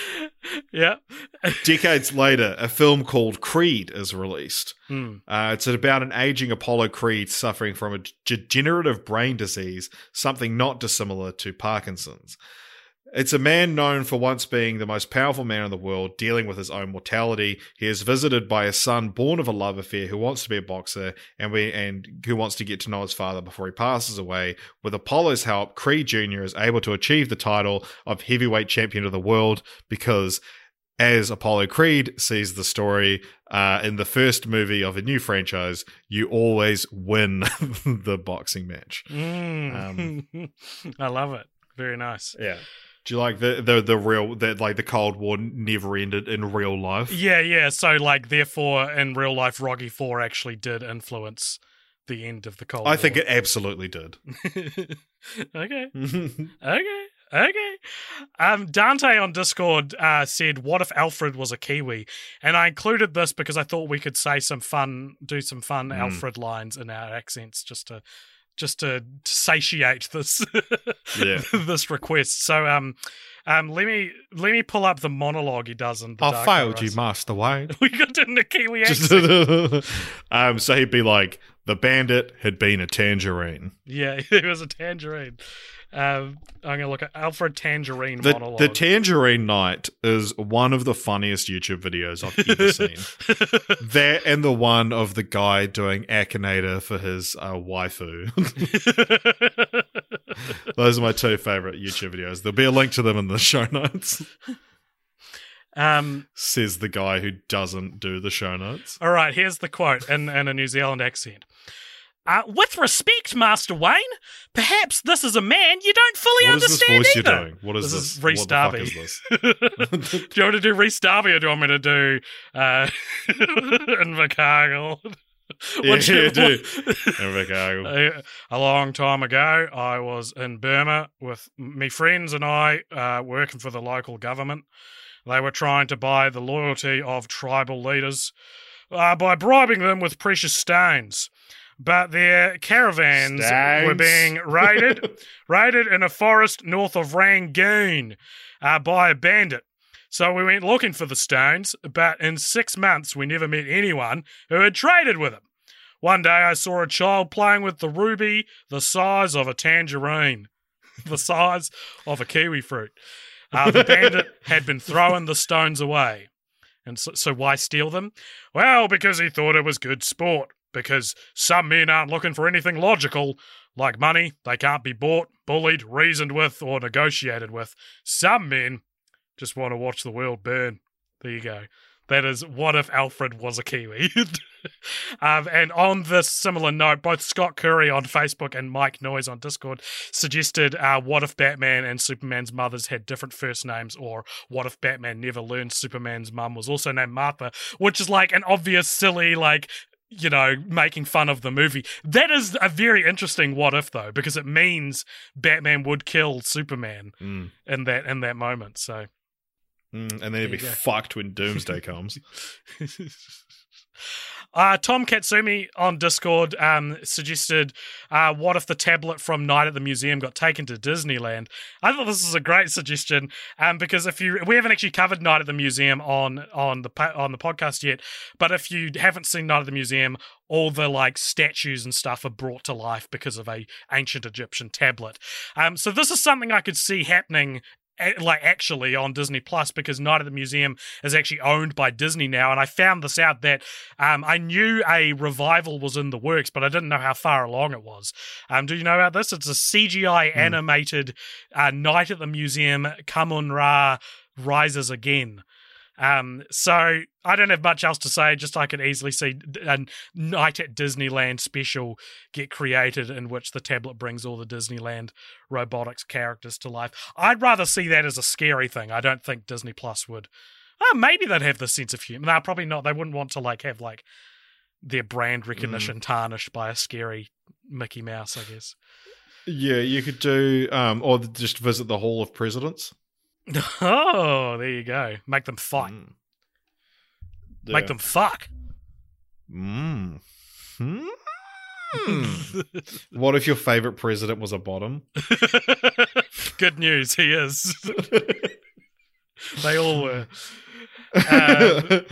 yeah. Decades later, a film called Creed is released. Hmm. Uh, it's about an aging Apollo Creed suffering from a degenerative brain disease, something not dissimilar to Parkinson's. It's a man known for once being the most powerful man in the world, dealing with his own mortality. He is visited by a son born of a love affair who wants to be a boxer and we and who wants to get to know his father before he passes away. With Apollo's help, Creed Jr. is able to achieve the title of heavyweight champion of the world because as Apollo Creed sees the story uh, in the first movie of a new franchise, you always win the boxing match. Mm. I love it. Very nice. Yeah. Do you like the the the real that like the Cold War never ended in real life? Yeah, yeah. So, like, therefore, in real life, Rocky Four actually did influence the end of the Cold War. I War. think it absolutely did. okay. Okay. Okay. Um, Dante on Discord uh, said, "What if Alfred was a Kiwi?" And I included this because I thought we could say some fun, do some fun Mm. Alfred lines in our accents, just to, just to satiate this, Yeah. this request. So, um, um, let me let me pull up the monologue he does in. The I Dark failed Knight you, Master Wayne. We got in the Kiwi accent. Um, so he'd be like, the bandit had been a tangerine. yeah, he was a tangerine. Um, I'm gonna look at Alfred Tangerine The, monologue. the Tangerine Night is one of the funniest YouTube videos I've ever seen. that and the one of the guy doing Akinator for his uh, waifu. Those are my two favorite YouTube videos. There'll be a link to them in the show notes. um, Says the guy who doesn't do the show notes. all right, here's the quote in, in a New Zealand accent. Uh, with respect, Master Wayne, perhaps this is a man you don't fully What is this understand voice either. you're doing? What is This this? is what fuck Darby. is this? do you want to do Rhys Darby or do you want me to do uh, Invercargill? Yeah, What you- yeah, do. what- Invercargill. a, a long time ago, I was in Burma with me friends and I uh, working for the local government. They were trying to buy the loyalty of tribal leaders uh, by bribing them with precious stones. But their caravans were being raided, raided in a forest north of Rangoon uh, by a bandit. So we went looking for the stones, but in six months we never met anyone who had traded with them. One day I saw a child playing with the ruby the size of a tangerine, the size of a kiwi fruit. Uh, the bandit had been throwing the stones away. And so, so why steal them? Well, because he thought it was good sport. Because some men aren't looking for anything logical, like money. They can't be bought, bullied, reasoned with, or negotiated with. Some men just want to watch the world burn. There you go. That is what if Alfred was a Kiwi. um, and on this similar note, both Scott Curry on Facebook and Mike Noyes on Discord suggested uh, what if Batman and Superman's mothers had different first names, or what if Batman never learned Superman's mum was also named Martha, which is like an obvious, silly, like, you know, making fun of the movie. That is a very interesting what if though, because it means Batman would kill Superman Mm, in that in that moment. So mm, and then he'd be There you go. fucked when Doomsday comes. Uh, Tom Katsumi on Discord um, suggested, uh, "What if the tablet from Night at the Museum got taken to Disneyland?" I thought this was a great suggestion um, because if you we haven't actually covered Night at the Museum on on the on the podcast yet, but if you haven't seen Night at the Museum, all the like statues and stuff are brought to life because of a ancient Egyptian tablet. Um, so this is something I could see happening. Like actually on Disney Plus because Night at the Museum is actually owned by Disney now, and I found this out that um, I knew a revival was in the works, but I didn't know how far along it was. Um, do you know about this? It's a CGI animated uh, Night at the Museum. Kahmunrah rises again. Um, so I don't have much else to say. Just I could easily see a Night at Disneyland special get created in which the tablet brings all the Disneyland robotics characters to life. I'd rather see that as a scary thing. I don't think Disney Plus would. Oh, maybe they'd have the sense of humor. No, probably not. They wouldn't want to like have like their brand recognition tarnished by a scary Mickey Mouse. I guess. yeah, you could do, um, or just visit the Hall of Presidents. Oh, there you go. Make them fight. Mm. Make them fuck. Mm. Hmm. what if your favorite president was a bottom? Good news, he is. they all were. Um,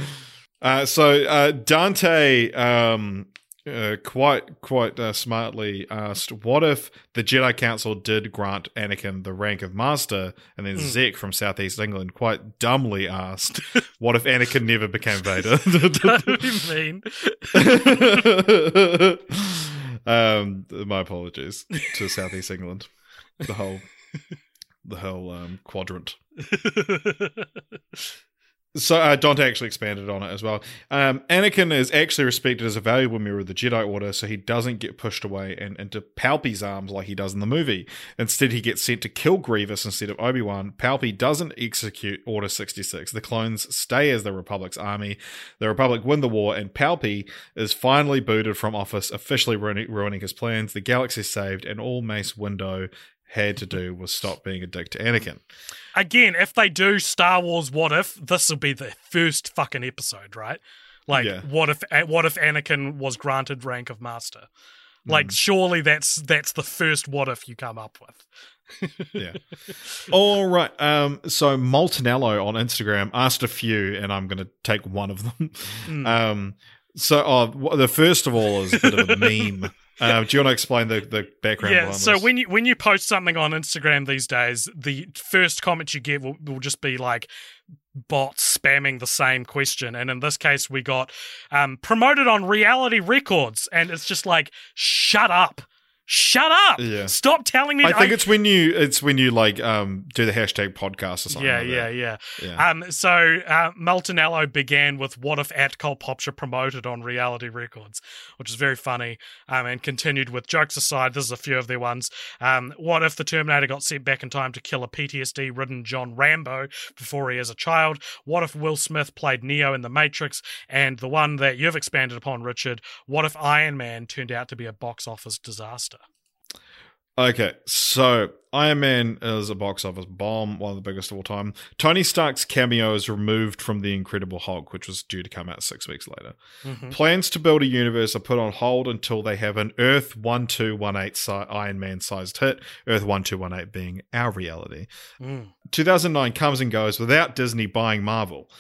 uh, so uh, Dante um, uh, quite quite uh, smartly asked, "What if the Jedi Council did grant Anakin the rank of Master?" And then Zek from Southeast England quite dumbly asked, "What if Anakin never became Vader?" that mean. um, my apologies to Southeast England, the whole the whole um, quadrant. So uh, Dante actually expanded on it as well. Um, Anakin is actually respected as a valuable member of the Jedi Order, so he doesn't get pushed away and into Palpy's arms like he does in the movie. Instead, he gets sent to kill Grievous instead of Obi Wan. Palpy doesn't execute Order sixty six. The clones stay as the Republic's army. The Republic win the war, and Palpy is finally booted from office, officially ruining, ruining his plans. The galaxy is saved, and all Mace Windu had to do was stop being a dick to Anakin. Again, if they do Star Wars What If, this will be the first fucking episode, right? Like, Yeah. what if what if Anakin was granted rank of Master? Like, Mm. surely that's that's the first what if you come up with. yeah. All right. Um, so Moltenello on Instagram asked a few, and I'm going to take one of them. Mm. Um, so oh, the first of all is a bit of a meme. Uh, do you want to explain the, the background? yeah. So this? when you when you post something on Instagram these days, the first comment you get will, will just be like bots spamming the same question, and in this case, we got um, promoted on Reality Records, and it's just like, shut up. Shut up! Yeah. Stop telling me. I think I- it's when you it's when you like um do the hashtag podcast or something. yeah, like yeah, that. yeah, yeah. Um, so uh, Maltinello began with "What if Atcol Popture promoted on Reality Records," which is very funny, um, and continued with jokes aside. This is a few of their ones. Um, what if the Terminator got sent back in time to kill a PTSD-ridden John Rambo before he is a child? What if Will Smith played Neo in The Matrix? And the one that you've expanded upon, Richard. What if Iron Man turned out to be a box office disaster? Okay, so Iron Man is a box office bomb, one of the biggest of all time. Tony Stark's cameo is removed from The Incredible Hulk, which was due to come out six weeks later. Mhm. Plans to build a universe are put on hold until they have an Earth 1218 si- Iron Man sized hit, Earth 1218 being our reality. Mm. 2009 comes and goes without Disney buying Marvel.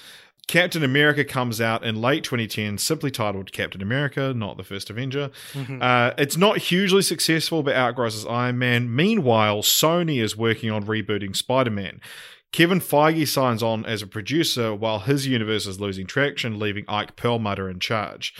Captain America comes out in late 2010, simply titled Captain America, not the first Avenger. Mhm. Uh, it's not hugely successful, but outgrosses Iron Man. Meanwhile, Sony is working on rebooting Spider Man. Kevin Feige signs on as a producer while his universe is losing traction, leaving Ike Perlmutter in charge.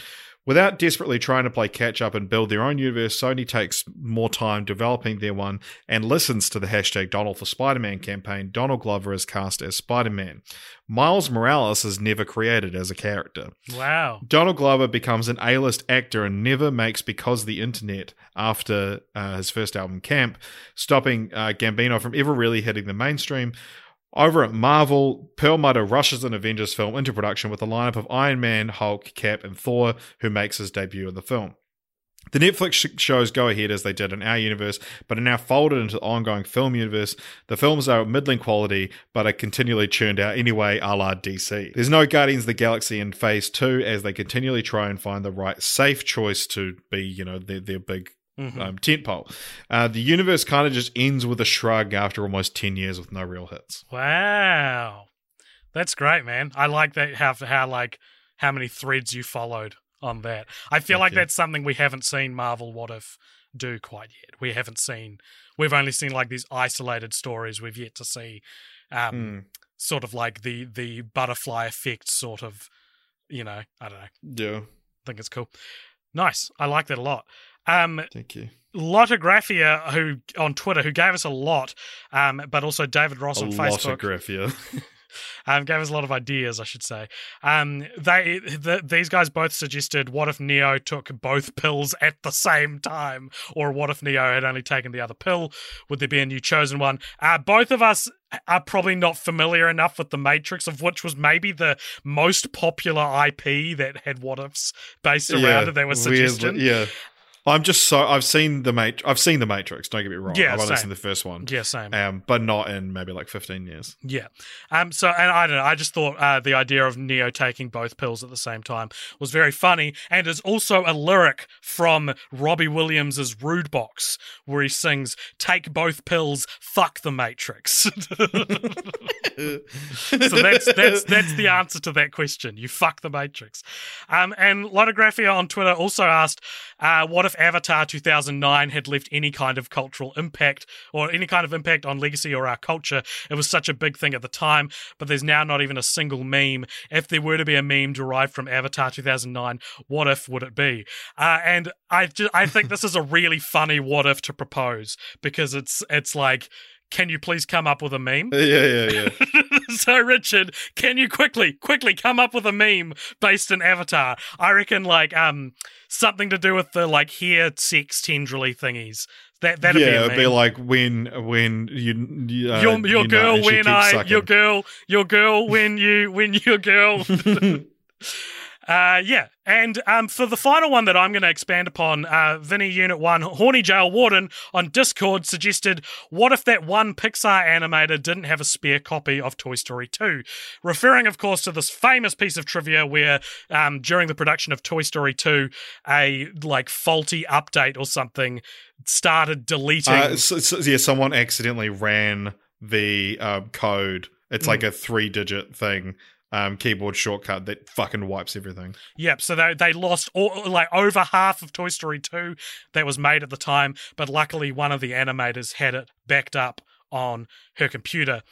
Without desperately trying to play catch up and build their own universe, Sony takes more time developing their one and listens to the hashtag Donald for Spider Man campaign. Donald Glover is cast as Spider Man. Miles Morales is never created as a character. Wow. Donald Glover becomes an A-list actor and never makes because the internet after uh, his first album Camp, stopping uh, Gambino from ever really hitting the mainstream. Over at Marvel, Perlmutter rushes an Avengers film into production with a lineup of Iron Man, Hulk, Cap, and Thor, who makes his debut in the film. The Netflix shows go ahead as they did in our universe, but are now folded into the ongoing film universe. The films are middling quality, but are continually churned out anyway, a la DC. There's no Guardians of the Galaxy in Phase 2 as they continually try and find the right safe choice to be, you know, their, their big Mhm. um, tentpole. Uh, the universe kind of just ends with a shrug after almost 10 years with no real hits. Wow, that's great, man. I like that how how like how many threads you followed on that. I feel Thank like you. that's something we haven't seen Marvel What If do quite yet. We haven't seen. We've only seen like these isolated stories. We've yet to see, um, Hmm. sort of like the the butterfly effect. Sort of, you know. I don't know. Yeah, I think it's cool. Nice. I like that a lot. Um, thank you. Lotographia, who on Twitter, who gave us a lot, um, but also David Ross A on Facebook of graphia. um, gave us a lot of ideas, I should say. Um, they the, these guys both suggested, what if Neo took both pills at the same time, or what if Neo had only taken the other pill? Would there be a new chosen one? Uh, both of us are probably not familiar enough with the Matrix, of which was maybe the most popular IP that had what ifs based around it. That was weirdly- suggestion. Yeah. I'm just so I've seen the Mat- I've seen the Matrix. Don't get me wrong. Yeah, I've only seen the first one. Yeah, same. Um, but not in maybe like 15 years. Yeah. Um. So, and I don't know. I just thought uh, the idea of Neo taking both pills at the same time was very funny, and is also a lyric from Robbie Williams's Rudebox, where he sings "Take both pills, fuck the Matrix." so that's that's that's the answer to that question. You fuck the Matrix. Um, and Lotographia on Twitter also asked, uh, "What if Avatar 2009 had left any kind of cultural impact or any kind of impact on legacy or our culture? It was such a big thing at the time, but there's now not even a single meme. If there were to be a meme derived from Avatar 2009, what if would it be?" Uh, and I ju- I think this is a really funny what if to propose because it's it's like. Can you please come up with a meme? Yeah, yeah, yeah. so Richard, can you quickly, quickly come up with a meme based in Avatar? I reckon like um something to do with the like hair sex tendrily thingies. That that'd yeah, be it'd be like when when you, you uh, your your nut girl she when I sucking. your girl your girl when you when your girl Uh, yeah, and um, for the final one that I'm going to expand upon, uh, Vinny Unit One, Horny Jail Warden on Discord suggested, "What if that one Pixar animator didn't have a spare copy of Toy Story 2?" Referring, of course, to this famous piece of trivia where, um, during the production of Toy Story 2, a like faulty update or something started deleting. Uh, so, so- yeah, someone accidentally ran the um, code. It's like a three-digit thing, um, keyboard shortcut that fucking wipes everything. Yep. So they they lost all, like over half of Toy Story two that was made at the time, but luckily one of the animators had it backed up on her computer.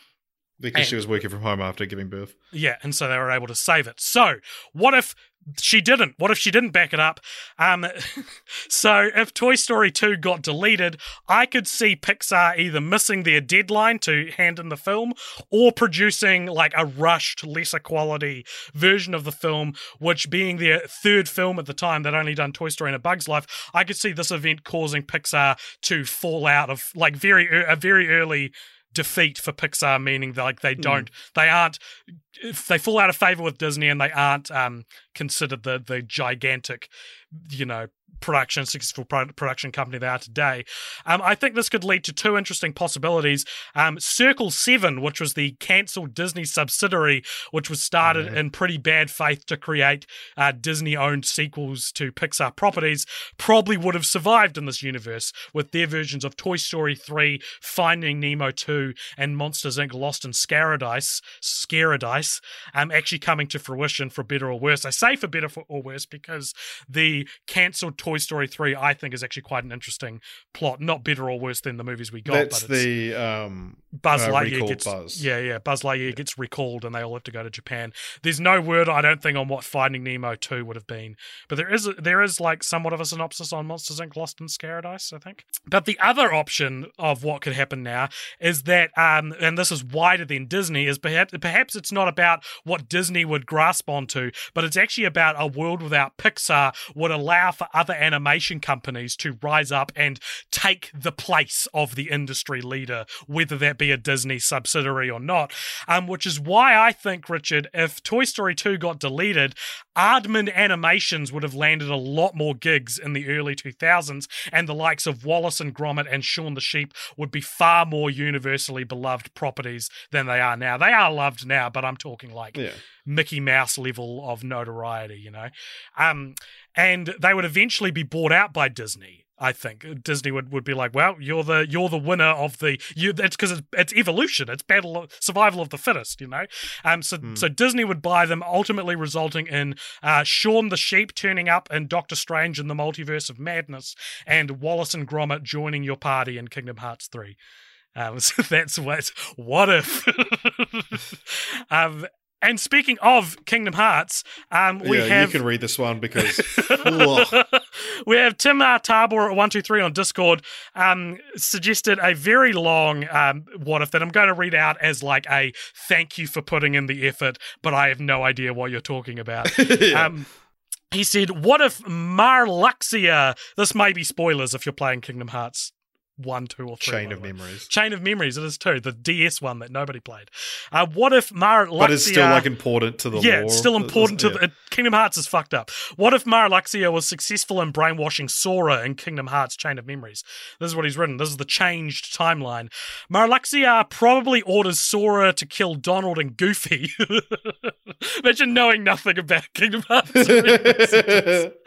Because she was working from home after giving birth. Yeah, and so they were able to save it. So what if she didn't? What if she didn't back it up? Um, so if Toy Story 2 got deleted, I could see Pixar either missing their deadline to hand in the film or producing like a rushed, lesser quality version of the film, which being their third film at the time, they'd only done Toy Story and A Bug's Life. I could see this event causing Pixar to fall out of like very, a very early defeat for Pixar, meaning that, like they don't, they aren't, they fall out of favor with Disney and they aren't um, considered the the gigantic, you know, production successful production company they are today. Um, I think this could lead to two interesting possibilities. Um, Circle Seven, which was the cancelled Disney subsidiary, which was started in pretty bad faith to create uh, Disney-owned sequels to Pixar properties, probably would have survived in this universe with their versions of Toy Story 3, Finding Nemo 2, and Monsters Inc. Lost in Scaradise, Scaradise, um, actually coming to fruition for better or worse. I say for better or worse because the cancelled Toy Story 3, I think, is actually quite an interesting plot. Not better or worse than the movies we got, That's but it's the um, Buzz uh, Lightyear gets Buzz. yeah yeah Buzz Lightyear gets recalled and they all have to go to Japan. There's no word I don't think on what Finding Nemo two would have been, but there is there is like somewhat of a synopsis on Monsters Inc. Lost in Scaradise, I think. But the other option of what could happen now is that um and this is wider than Disney is perhaps perhaps it's not about what Disney would grasp onto, but it's actually about a world without Pixar would allow for other animation companies to rise up and take the place of the industry leader, whether that be a Disney subsidiary or not. Um, which is why I think, Richard, if Toy Story 2 got deleted, Aardman Animations would have landed a lot more gigs in the early 2000s, and the likes of Wallace and Gromit and Shaun the Sheep would be far more universally beloved properties than they are now. They are loved now, but I'm talking like yeah. Mickey Mouse level of notoriety, you know. Um, and they would eventually be bought out by Disney. I think Disney would, would be like, well, you're the you're the winner of the you. It's because it's, it's evolution. It's battle of, survival of the fittest. You know. Um. So so Disney would buy them, ultimately resulting in uh, Shaun the Sheep turning up in Doctor Strange in the Multiverse of Madness, and Wallace and Gromit joining your party in Kingdom Hearts three. Um, so that's what. What if? um, and speaking of Kingdom Hearts, um, we yeah, have you can read this one because we have Tim uh, Tabor at one two three on Discord um, suggested a very long um, what if that I'm going to read out as like a thank you for putting in the effort, but I have no idea what you're talking about. um, he said, "What if Marluxia? This may be spoilers if you're playing Kingdom Hearts." One, two, or three. Chain of. Memories. Chain of Memories. It is two. The DS one that nobody played. Uh, what if Mar But it's still like important to the yeah, lore. it's still important to Yeah. the Kingdom Hearts is fucked up. What if Marluxia was successful in brainwashing Sora in Kingdom Hearts Chain of Memories? This is what he's written. This is the changed timeline. Marluxia probably orders Sora to kill Donald and Goofy. Imagine knowing nothing about Kingdom Hearts.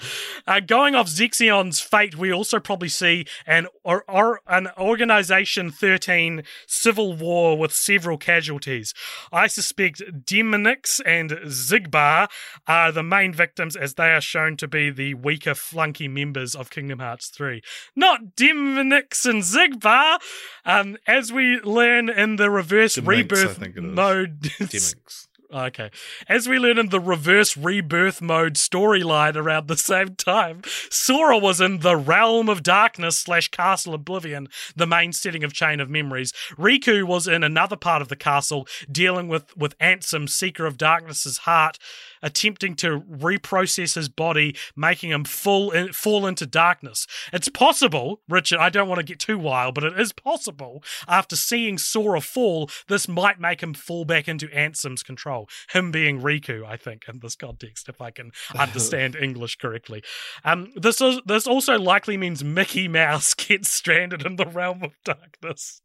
Uh, going off Zexion's fate, we also probably see an or, or an Organization 13 civil war with several casualties. I suspect Demonix and Xigbar are the main victims, as they are shown to be the weaker flunky members of Kingdom Hearts 3. Not Demonix and Xigbar, um, as we learn in the reverse Deminx, rebirth think it is. mode. Gimmicks. Okay. As we learn in the reverse rebirth mode storyline around the same time, Sora was in the Realm of Darkness slash Castle Oblivion, the main setting of Chain of Memories. Riku was in another part of the castle, dealing with, with Ansem, Seeker of Darkness's heart, attempting to reprocess his body, making him full in, fall into darkness. It's possible, Richard, I don't want to get too wild, but it is possible, after seeing Sora fall, this might make him fall back into Ansem's control. Him being Riku, I think, in this context, if I can understand English correctly. Um, this, is, this also likely means Mickey Mouse gets stranded in the realm of darkness.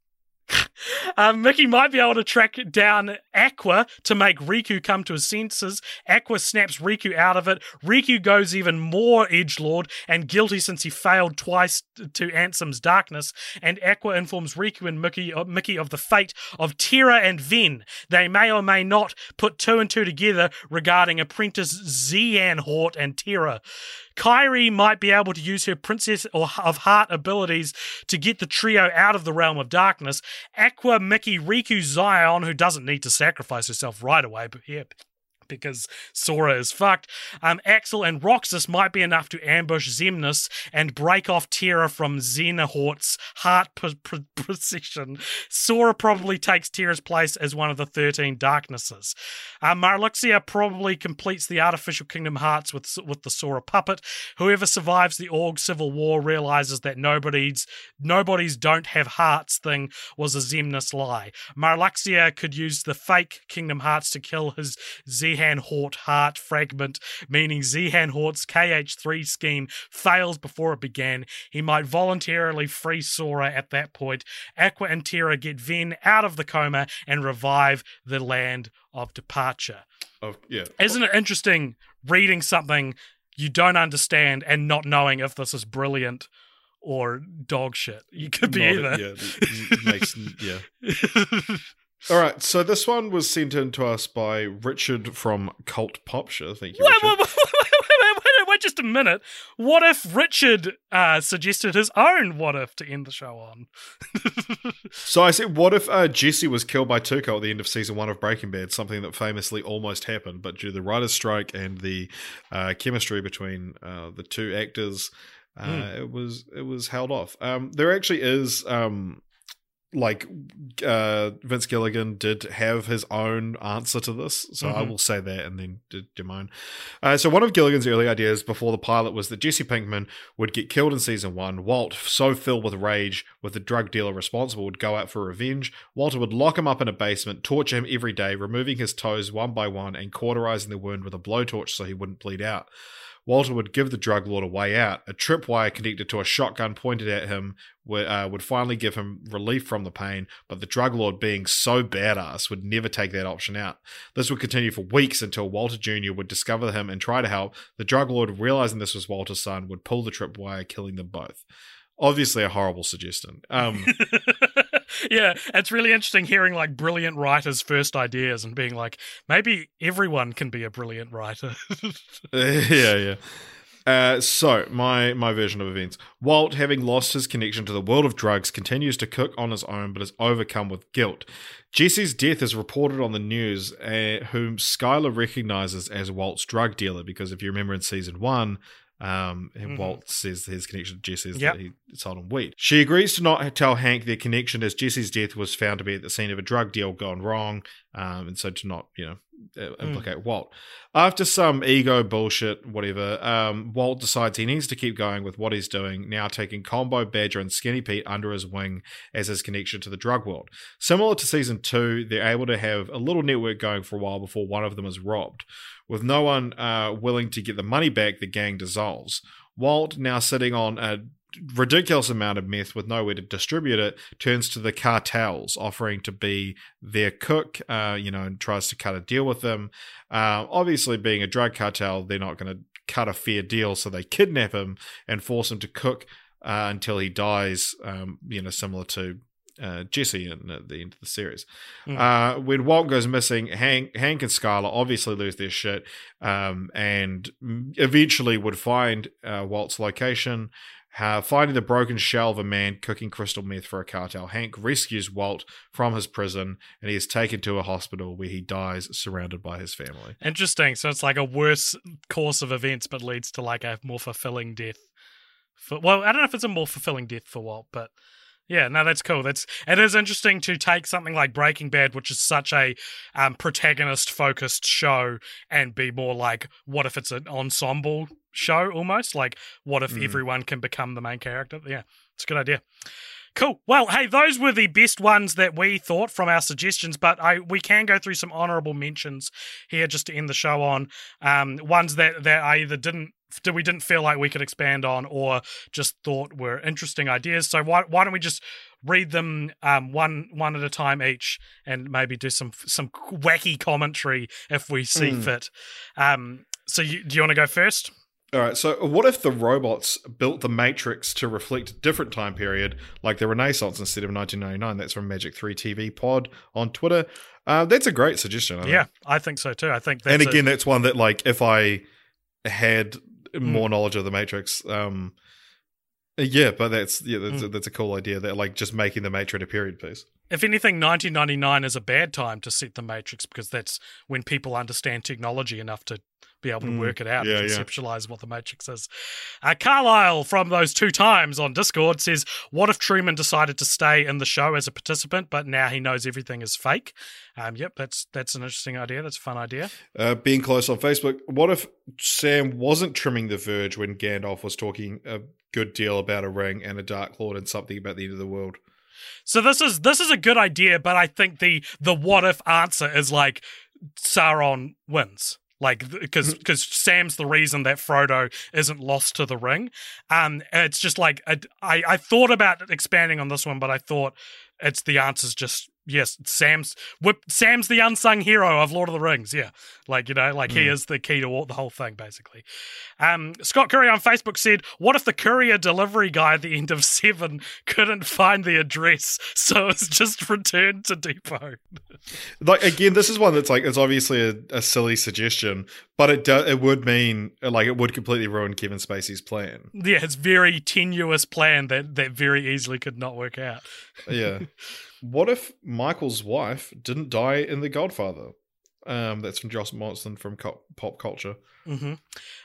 Um, Mickey might be able to track down Aqua to make Riku come to his senses. Aqua snaps Riku out of it. Riku goes even more edgelord and guilty since he failed twice to Ansem's darkness. And Aqua informs Riku and Mickey, uh, Mickey of the fate of Terra and Ven. They may or may not put two and two together regarding apprentice Xehanort and Terra. Kairi might be able to use her Princess of Heart abilities to get the trio out of the realm of darkness. Aqua, Mickey, Riku, Xion, who doesn't need to sacrifice herself right away, but yeah, because Sora is fucked. Um, Axel and Roxas might be enough to ambush Xemnas and break off Terra from Xenahort's heart p- p- procession. Sora probably takes Terra's place as one of the 13 darknesses. Uh, Marluxia probably completes the artificial Kingdom Hearts with with the Sora puppet. Whoever survives the Org Civil War realizes that nobody's nobody's don't have hearts thing was a Xemnas lie. Marluxia could use the fake Kingdom Hearts to kill his Xehanort heart fragment, meaning Xehanort's KH3 scheme fails before it began. He might voluntarily free Sora at that point. Aqua and Terra get Ven out of the coma and revive the land of departure. Oh, yeah. Isn't it interesting reading something you don't understand and not knowing if this is brilliant or dog shit? You could be Not- either. Yeah, makes yeah. All right, so this one was sent in to us by Richard from Cult Popture. Thank you, Wait, wait, wait, wait, wait, wait, wait just a minute. What if Richard uh, suggested his own what if to end the show on? So I said, what if uh, Jesse was killed by Tuco at the end of season one of Breaking Bad? Something that famously almost happened, but due to the writer's strike and the uh, chemistry between uh, the two actors, uh, Hmm. it was it was held off. Um, there actually is. Um, like uh, Vince Gilligan did have his own answer to this, so I Mhm. will say that and then do, do mine. Uh, so one of Gilligan's early ideas before the pilot was that Jesse Pinkman would get killed in season one. Walt, so filled with rage with the drug dealer responsible, would go out for revenge. Walter would lock him up in a basement, torture him every day, removing his toes one by one and cauterizing the wound with a blowtorch so he wouldn't bleed out. Walter would give the drug lord a way out. A tripwire connected to a shotgun pointed at him would, uh, would finally give him relief from the pain, but the drug lord, being so badass, would never take that option out. This would continue for weeks until Walter Jr. would discover him and try to help. The drug lord, realizing this was Walter's son, would pull the tripwire, killing them both. Obviously, a horrible suggestion. Um, yeah, it's really interesting hearing like brilliant writers' first ideas and being like, maybe everyone can be a brilliant writer. yeah, yeah. Uh, so my my version of events: Walt, having lost his connection to the world of drugs, continues to cook on his own, but is overcome with guilt. Jesse's death is reported on the news, uh, whom Skyler recognizes as Walt's drug dealer, because if you remember in season one. Um, Mhm. Walt says his connection to Jesse is Yep. that he sold him weed. She agrees to not tell Hank their connection as Jesse's death was found to be at the scene of a drug deal gone wrong. um, and so to not you know uh, implicate Walt. After some ego bullshit, whatever, um, Walt decides he needs to keep going with what he's doing, now taking Combo, Badger, and Skinny Pete under his wing as his connection to the drug world. Similar to season two, they're able to have a little network going for a while before one of them is robbed. With no one uh, willing to get the money back, the gang dissolves. Walt, now sitting on a ridiculous amount of meth with nowhere to distribute it, turns to the cartels, offering to be their cook, uh, you know, and tries to cut a deal with them. Uh, obviously, being a drug cartel, they're not going to cut a fair deal, so they kidnap him and force him to cook uh, until he dies, um, you know, similar to uh, Jesse in, at the end of the series. Mm. Uh, when Walt goes missing, Hank, Hank and Skyler obviously lose their shit um, and eventually would find uh, Walt's location. Uh, finding the broken shell of a man cooking crystal meth for a cartel, Hank rescues Walt from his prison and he is taken to a hospital where he dies surrounded by his family. Interesting. So it's like a worse course of events, but leads to like a more fulfilling death. For, well, I don't know if it's a more fulfilling death for Walt, but yeah, no, that's cool. That's it is interesting to take something like Breaking Bad, which is such a um, protagonist focused show, and be more like, what if it's an ensemble show almost? Like, what if mm. everyone can become the main character? Yeah, it's a good idea. Cool. Well, hey, those were the best ones that we thought from our suggestions, but I we can go through some honourable mentions here just to end the show on um, ones that that I either didn't we didn't feel like we could expand on or just thought were interesting ideas. So why why don't we just read them um, one one at a time each and maybe do some some wacky commentary if we see mm. fit. Um, so you, do you want to go first? All right. So, what if the robots built the Matrix to reflect a different time period, like the Renaissance instead of 1999? That's from Magic Three TV Pod on Twitter. Uh, that's a great suggestion. I yeah, think. I think so too. I think, and again, a- that's one that, like, if I had Mm. more knowledge of the Matrix. Um, yeah, but that's yeah, that's, mm. that's a cool idea. That like just making the Matrix a period piece. If anything, 1999 is a bad time to set the Matrix because that's when people understand technology enough to be able to mm, work it out yeah, and conceptualize yeah. what the Matrix is. Uh, Carlisle from those two times on Discord says, "What if Truman decided to stay in the show as a participant, but now he knows everything is fake?" Um, yep, that's that's an interesting idea. That's a fun idea. Uh, being close on Facebook, what if Sam wasn't trimming the verge when Gandalf was talking a good deal about a ring and a Dark Lord and something about the end of the world? So this is this is a good idea, but I think the the what if answer is like Sauron wins like because because mm-hmm. Sam's the reason that Frodo isn't lost to the ring. Um, it's just like I, I I thought about expanding on this one, but I thought it's the answer's just yes, Sam's whip, Sam's the unsung hero of Lord of the Rings. Yeah, like you know, like mm. he is the key to all, the whole thing, basically. Um, Scott Curry on Facebook said, "What if the courier delivery guy at the end of Seven couldn't find the address, so it's just returned to depot?" like again, this is one that's like it's obviously a, a silly suggestion, but it do, it would mean like it would completely ruin Kevin Spacey's plan. Yeah, it's very tenuous plan that that very easily could not work out. Yeah. What if Michael's wife didn't die in The Godfather? Um, that's from Joss Monson from Pop Culture. Mm-hmm.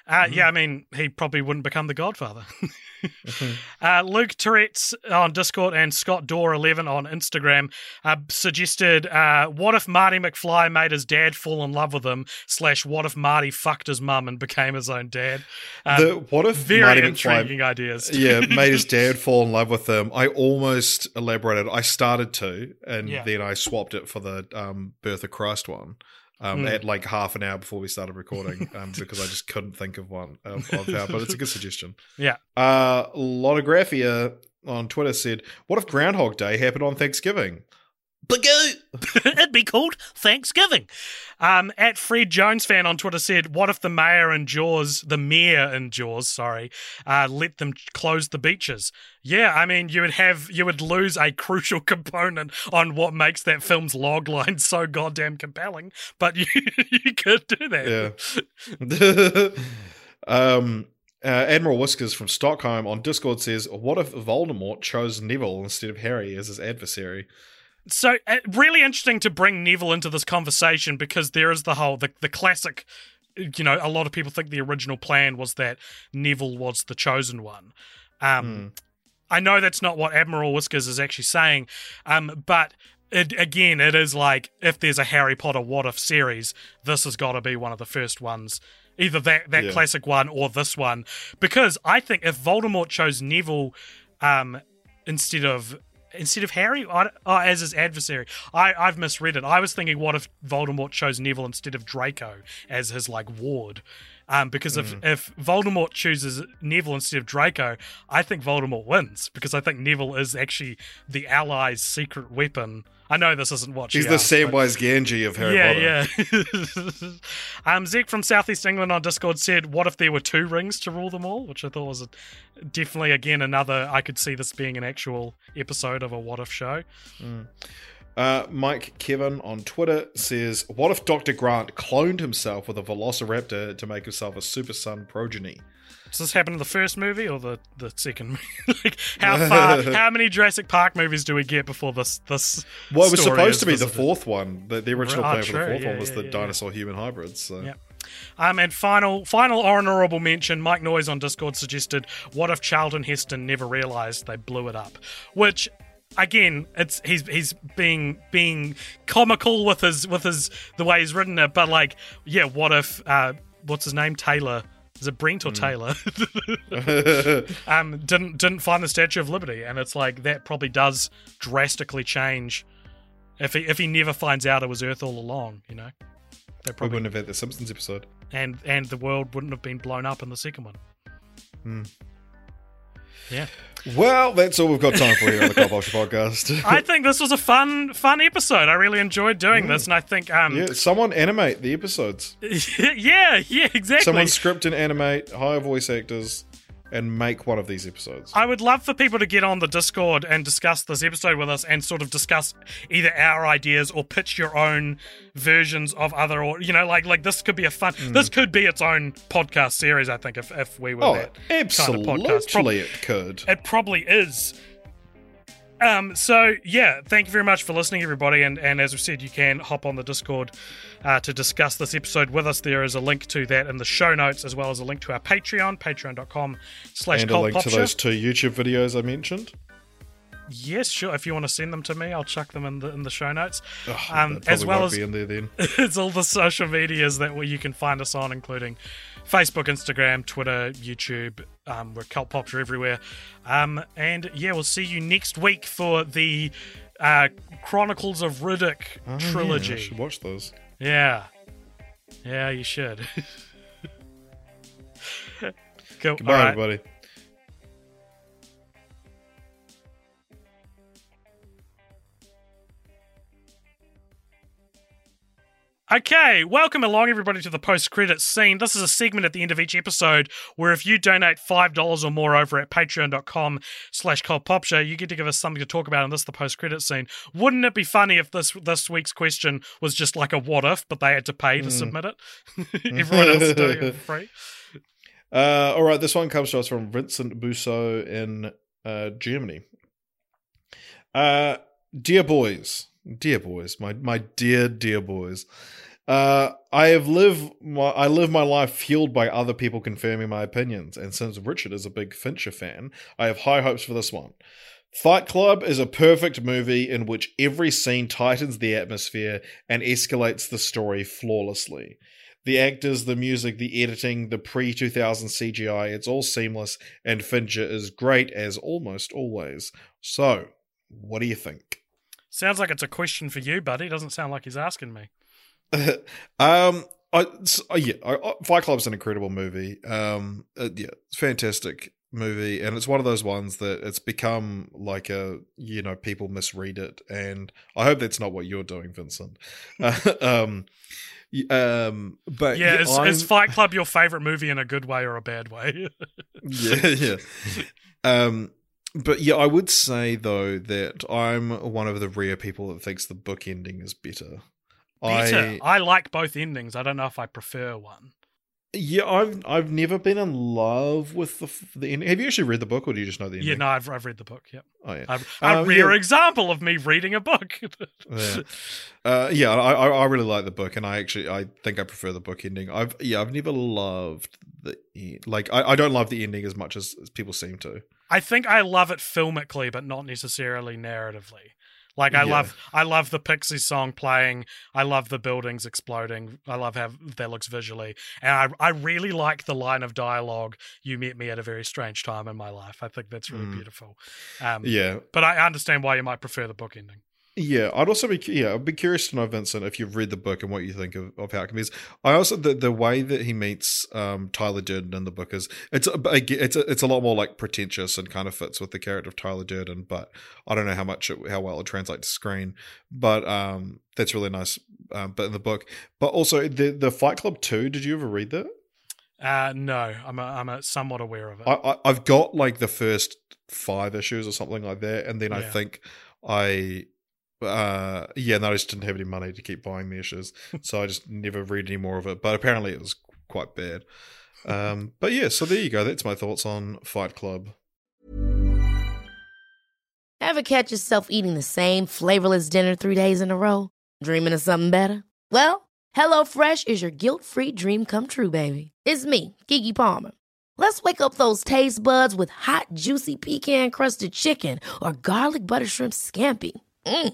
Uh, mm-hmm. Yeah, I mean, he probably wouldn't become the Godfather. mm-hmm. uh, Luke Tourette's on Discord and Scott Door eleven on Instagram uh, suggested, uh, "What if Marty McFly made his dad fall in love with him?" Slash, "What if Marty fucked his mum and became his own dad?" Um, the, what if very Marty intriguing McFly, ideas? yeah, made his dad fall in love with him. I almost elaborated. I started to, and yeah. then I swapped it for the um, Birth of Christ one um, mm. at like half an hour before we started recording um, because I just couldn't think of one of, of how, but it's a good suggestion. Yeah. Uh, Lotographia on Twitter said, "What if Groundhog Day happened on Thanksgiving?" Bagoo! It'd be called Thanksgiving. Um, at Fred Jones fan on Twitter said, "What if the mayor and Jaws, the mayor and Jaws, sorry, uh, let them close the beaches?" Yeah, I mean, you would have you would lose a crucial component on what makes that film's logline so goddamn compelling. But you you could do that. Yeah. um. Uh, Admiral Whiskers from Stockholm on Discord says, "What if Voldemort chose Neville instead of Harry as his adversary?" So uh, really interesting to bring Neville into this conversation because there is the whole the the classic. You know, a lot of people think the original plan was that Neville was the chosen one. Um, mm. I know that's not what Admiral Whiskers is actually saying, um, but it, again, it is like if there's a Harry Potter what if series, this has got to be one of the first ones. Either that that Yeah. classic one or this one, because I think if Voldemort chose Neville um, instead of instead of Harry I, oh, as his adversary, I I've misread it. I was thinking, what if Voldemort chose Neville instead of Draco as his like ward? Um, because if if Voldemort chooses Neville instead of Draco, I think Voldemort wins because I think Neville is actually the Allies' secret weapon. I know this isn't what He's she the asked, but- Samwise Gamgee of Harry Potter. yeah, yeah. um, Zeke from Southeast England on Discord said, "What if there were two rings to rule them all?" Which I thought was a, definitely again another. I could see this being an actual episode of a what if show. Uh, Mike Kevin on Twitter says, "What if Doctor Grant cloned himself with a Velociraptor to make himself a Super Son progeny?" Does this happen in the first movie or the the second? movie? like how far? how many Jurassic Park movies do we get before this this? Well, it was supposed to be the fourth one. The, the original Oh, plan for the fourth Yeah, one was yeah, the yeah, yeah. dinosaur human hybrids. So. Yep. Um, and final, final honourable mention. Mike Noyes on Discord suggested, "What if Charlton Heston never realised they blew it up?" Which, again, it's he's he's being being comical with his with his the way he's written it. But like, yeah, what if uh, what's his name Taylor? Is it Brent or Taylor? um, didn't didn't find the Statue of Liberty, and it's like that probably does drastically change if he if he never finds out it was Earth all along. You know, We that probably wouldn't have had the Simpsons episode. and and the world wouldn't have been blown up in the second one. Hmm. Yeah, Well, that's all we've got time for here on the Cult Popture Podcast. I think this was a fun fun episode. I really enjoyed doing this, and I think um yeah, someone animate the episodes. yeah yeah exactly. Someone script and animate, hire voice actors, and make one of these episodes. I would love for people to get on the Discord and discuss this episode with us and sort of discuss either our ideas or pitch your own versions of other or you know like like this could be a fun hmm. this could be its own podcast series I think if if we were oh, that absolutely, kind of podcast. Prob- it could. It probably is. Um, so yeah, thank you very much for listening, everybody. And and as we said, you can hop on the Discord uh, to discuss this episode with us. There is a link to that in the show notes, as well as a link to our Patreon, patreon.com slash and a link to those two YouTube videos I mentioned. Yes, sure. If you want to send them to me, I'll chuck them in the in the show notes. Ugh, Um, as well as be in there then. it's all the social medias that we, you can find us on, including Facebook, Instagram, Twitter, YouTube. Um, we're Cult Popture everywhere. Um, and yeah, we'll see you next week for the uh, Chronicles of Riddick Oh, yeah, trilogy. should watch those. Yeah. Yeah, you should. cool. Goodbye, right. everybody. Okay, welcome along everybody to the post-credits scene. This is a segment at the end of each episode where if you donate $5 or more over at patreon.com slash show, you get to give us something to talk about, and this is the post-credits scene. Wouldn't it be funny if this this week's question was just like a what if, but they had to pay to submit it? Everyone else is doing it for free. Uh, all right, this one comes to us from Vincent Busso in uh, Germany. Uh, dear boys, dear boys, my my dear dear boys. Uh, I have lived my I live my life fueled by other people confirming my opinions, and since Richard is a big Fincher fan, I have high hopes for this one. Fight Club is a perfect movie in which every scene tightens the atmosphere and escalates the story flawlessly. The actors, the music, the editing, the pre 2000 CGI, it's all seamless, and Fincher is great as almost always. So, what do you think? Sounds like it's a question for you, buddy. It Doesn't sound like he's asking me. um, I, s- uh, yeah, I, I- Fight Club's an incredible movie. Um, uh, yeah, it's fantastic movie, and it's one of those ones that it's become like a you know people misread it, and I hope that's not what you're doing, Vincent. Uh, um, um, but Yeah, is, is Fight Club your favorite movie in a good way or a bad way? yeah, yeah. Um, but yeah, I would say though that I'm one of the rare people that thinks the book ending is better. Better. I I like both endings. I don't know if I prefer one. yeah, I've I've never been in love with the the ending. Have you actually read the book, or do you just know the ending? Yeah, no, I've, I've read the book. Yep. Oh yeah, I've, a Um, rare yeah. example of me reading a book. yeah. Uh, yeah, I, I really like the book, and I actually I think I prefer the book ending. I've yeah, I've never loved the like I, I don't love the ending as much as, as people seem to. I think I love it filmically, but not necessarily narratively. Like I Yeah. love I love the Pixie song playing. I love the buildings exploding. I love how that looks visually. And I I really like the line of dialogue, you met me at a very strange time in my life. I think that's really Mm. beautiful. Um Yeah, but I understand why you might prefer the book ending. Yeah, I'd also be yeah, I'd be curious to know, Vincent, if you've read the book and what you think of, of how it can be. I also the the way that he meets um, Tyler Durden in the book is it's a, it's a, it's a lot more like pretentious and kind of fits with the character of Tyler Durden, but I don't know how much it, how well it translates to screen. But um, that's really nice. Um, but in the book, but also the the Fight Club two. Did you ever read that? Uh no, I'm a, I'm a somewhat aware of it. I, I I've got like the first five issues or something like that, and then I think I uh yeah, no, I just didn't have any money to keep buying the issues, so I just never read any more of it. But apparently, it was quite bad. Um, but yeah, so there you go. That's my thoughts on Fight Club. Ever catch yourself eating the same flavorless dinner three days in a row? Dreaming of something better? Well, HelloFresh is your guilt-free dream come true, baby. It's me, Keke Palmer. Let's wake up those taste buds with hot, juicy pecan-crusted chicken or garlic butter shrimp scampi. Mm.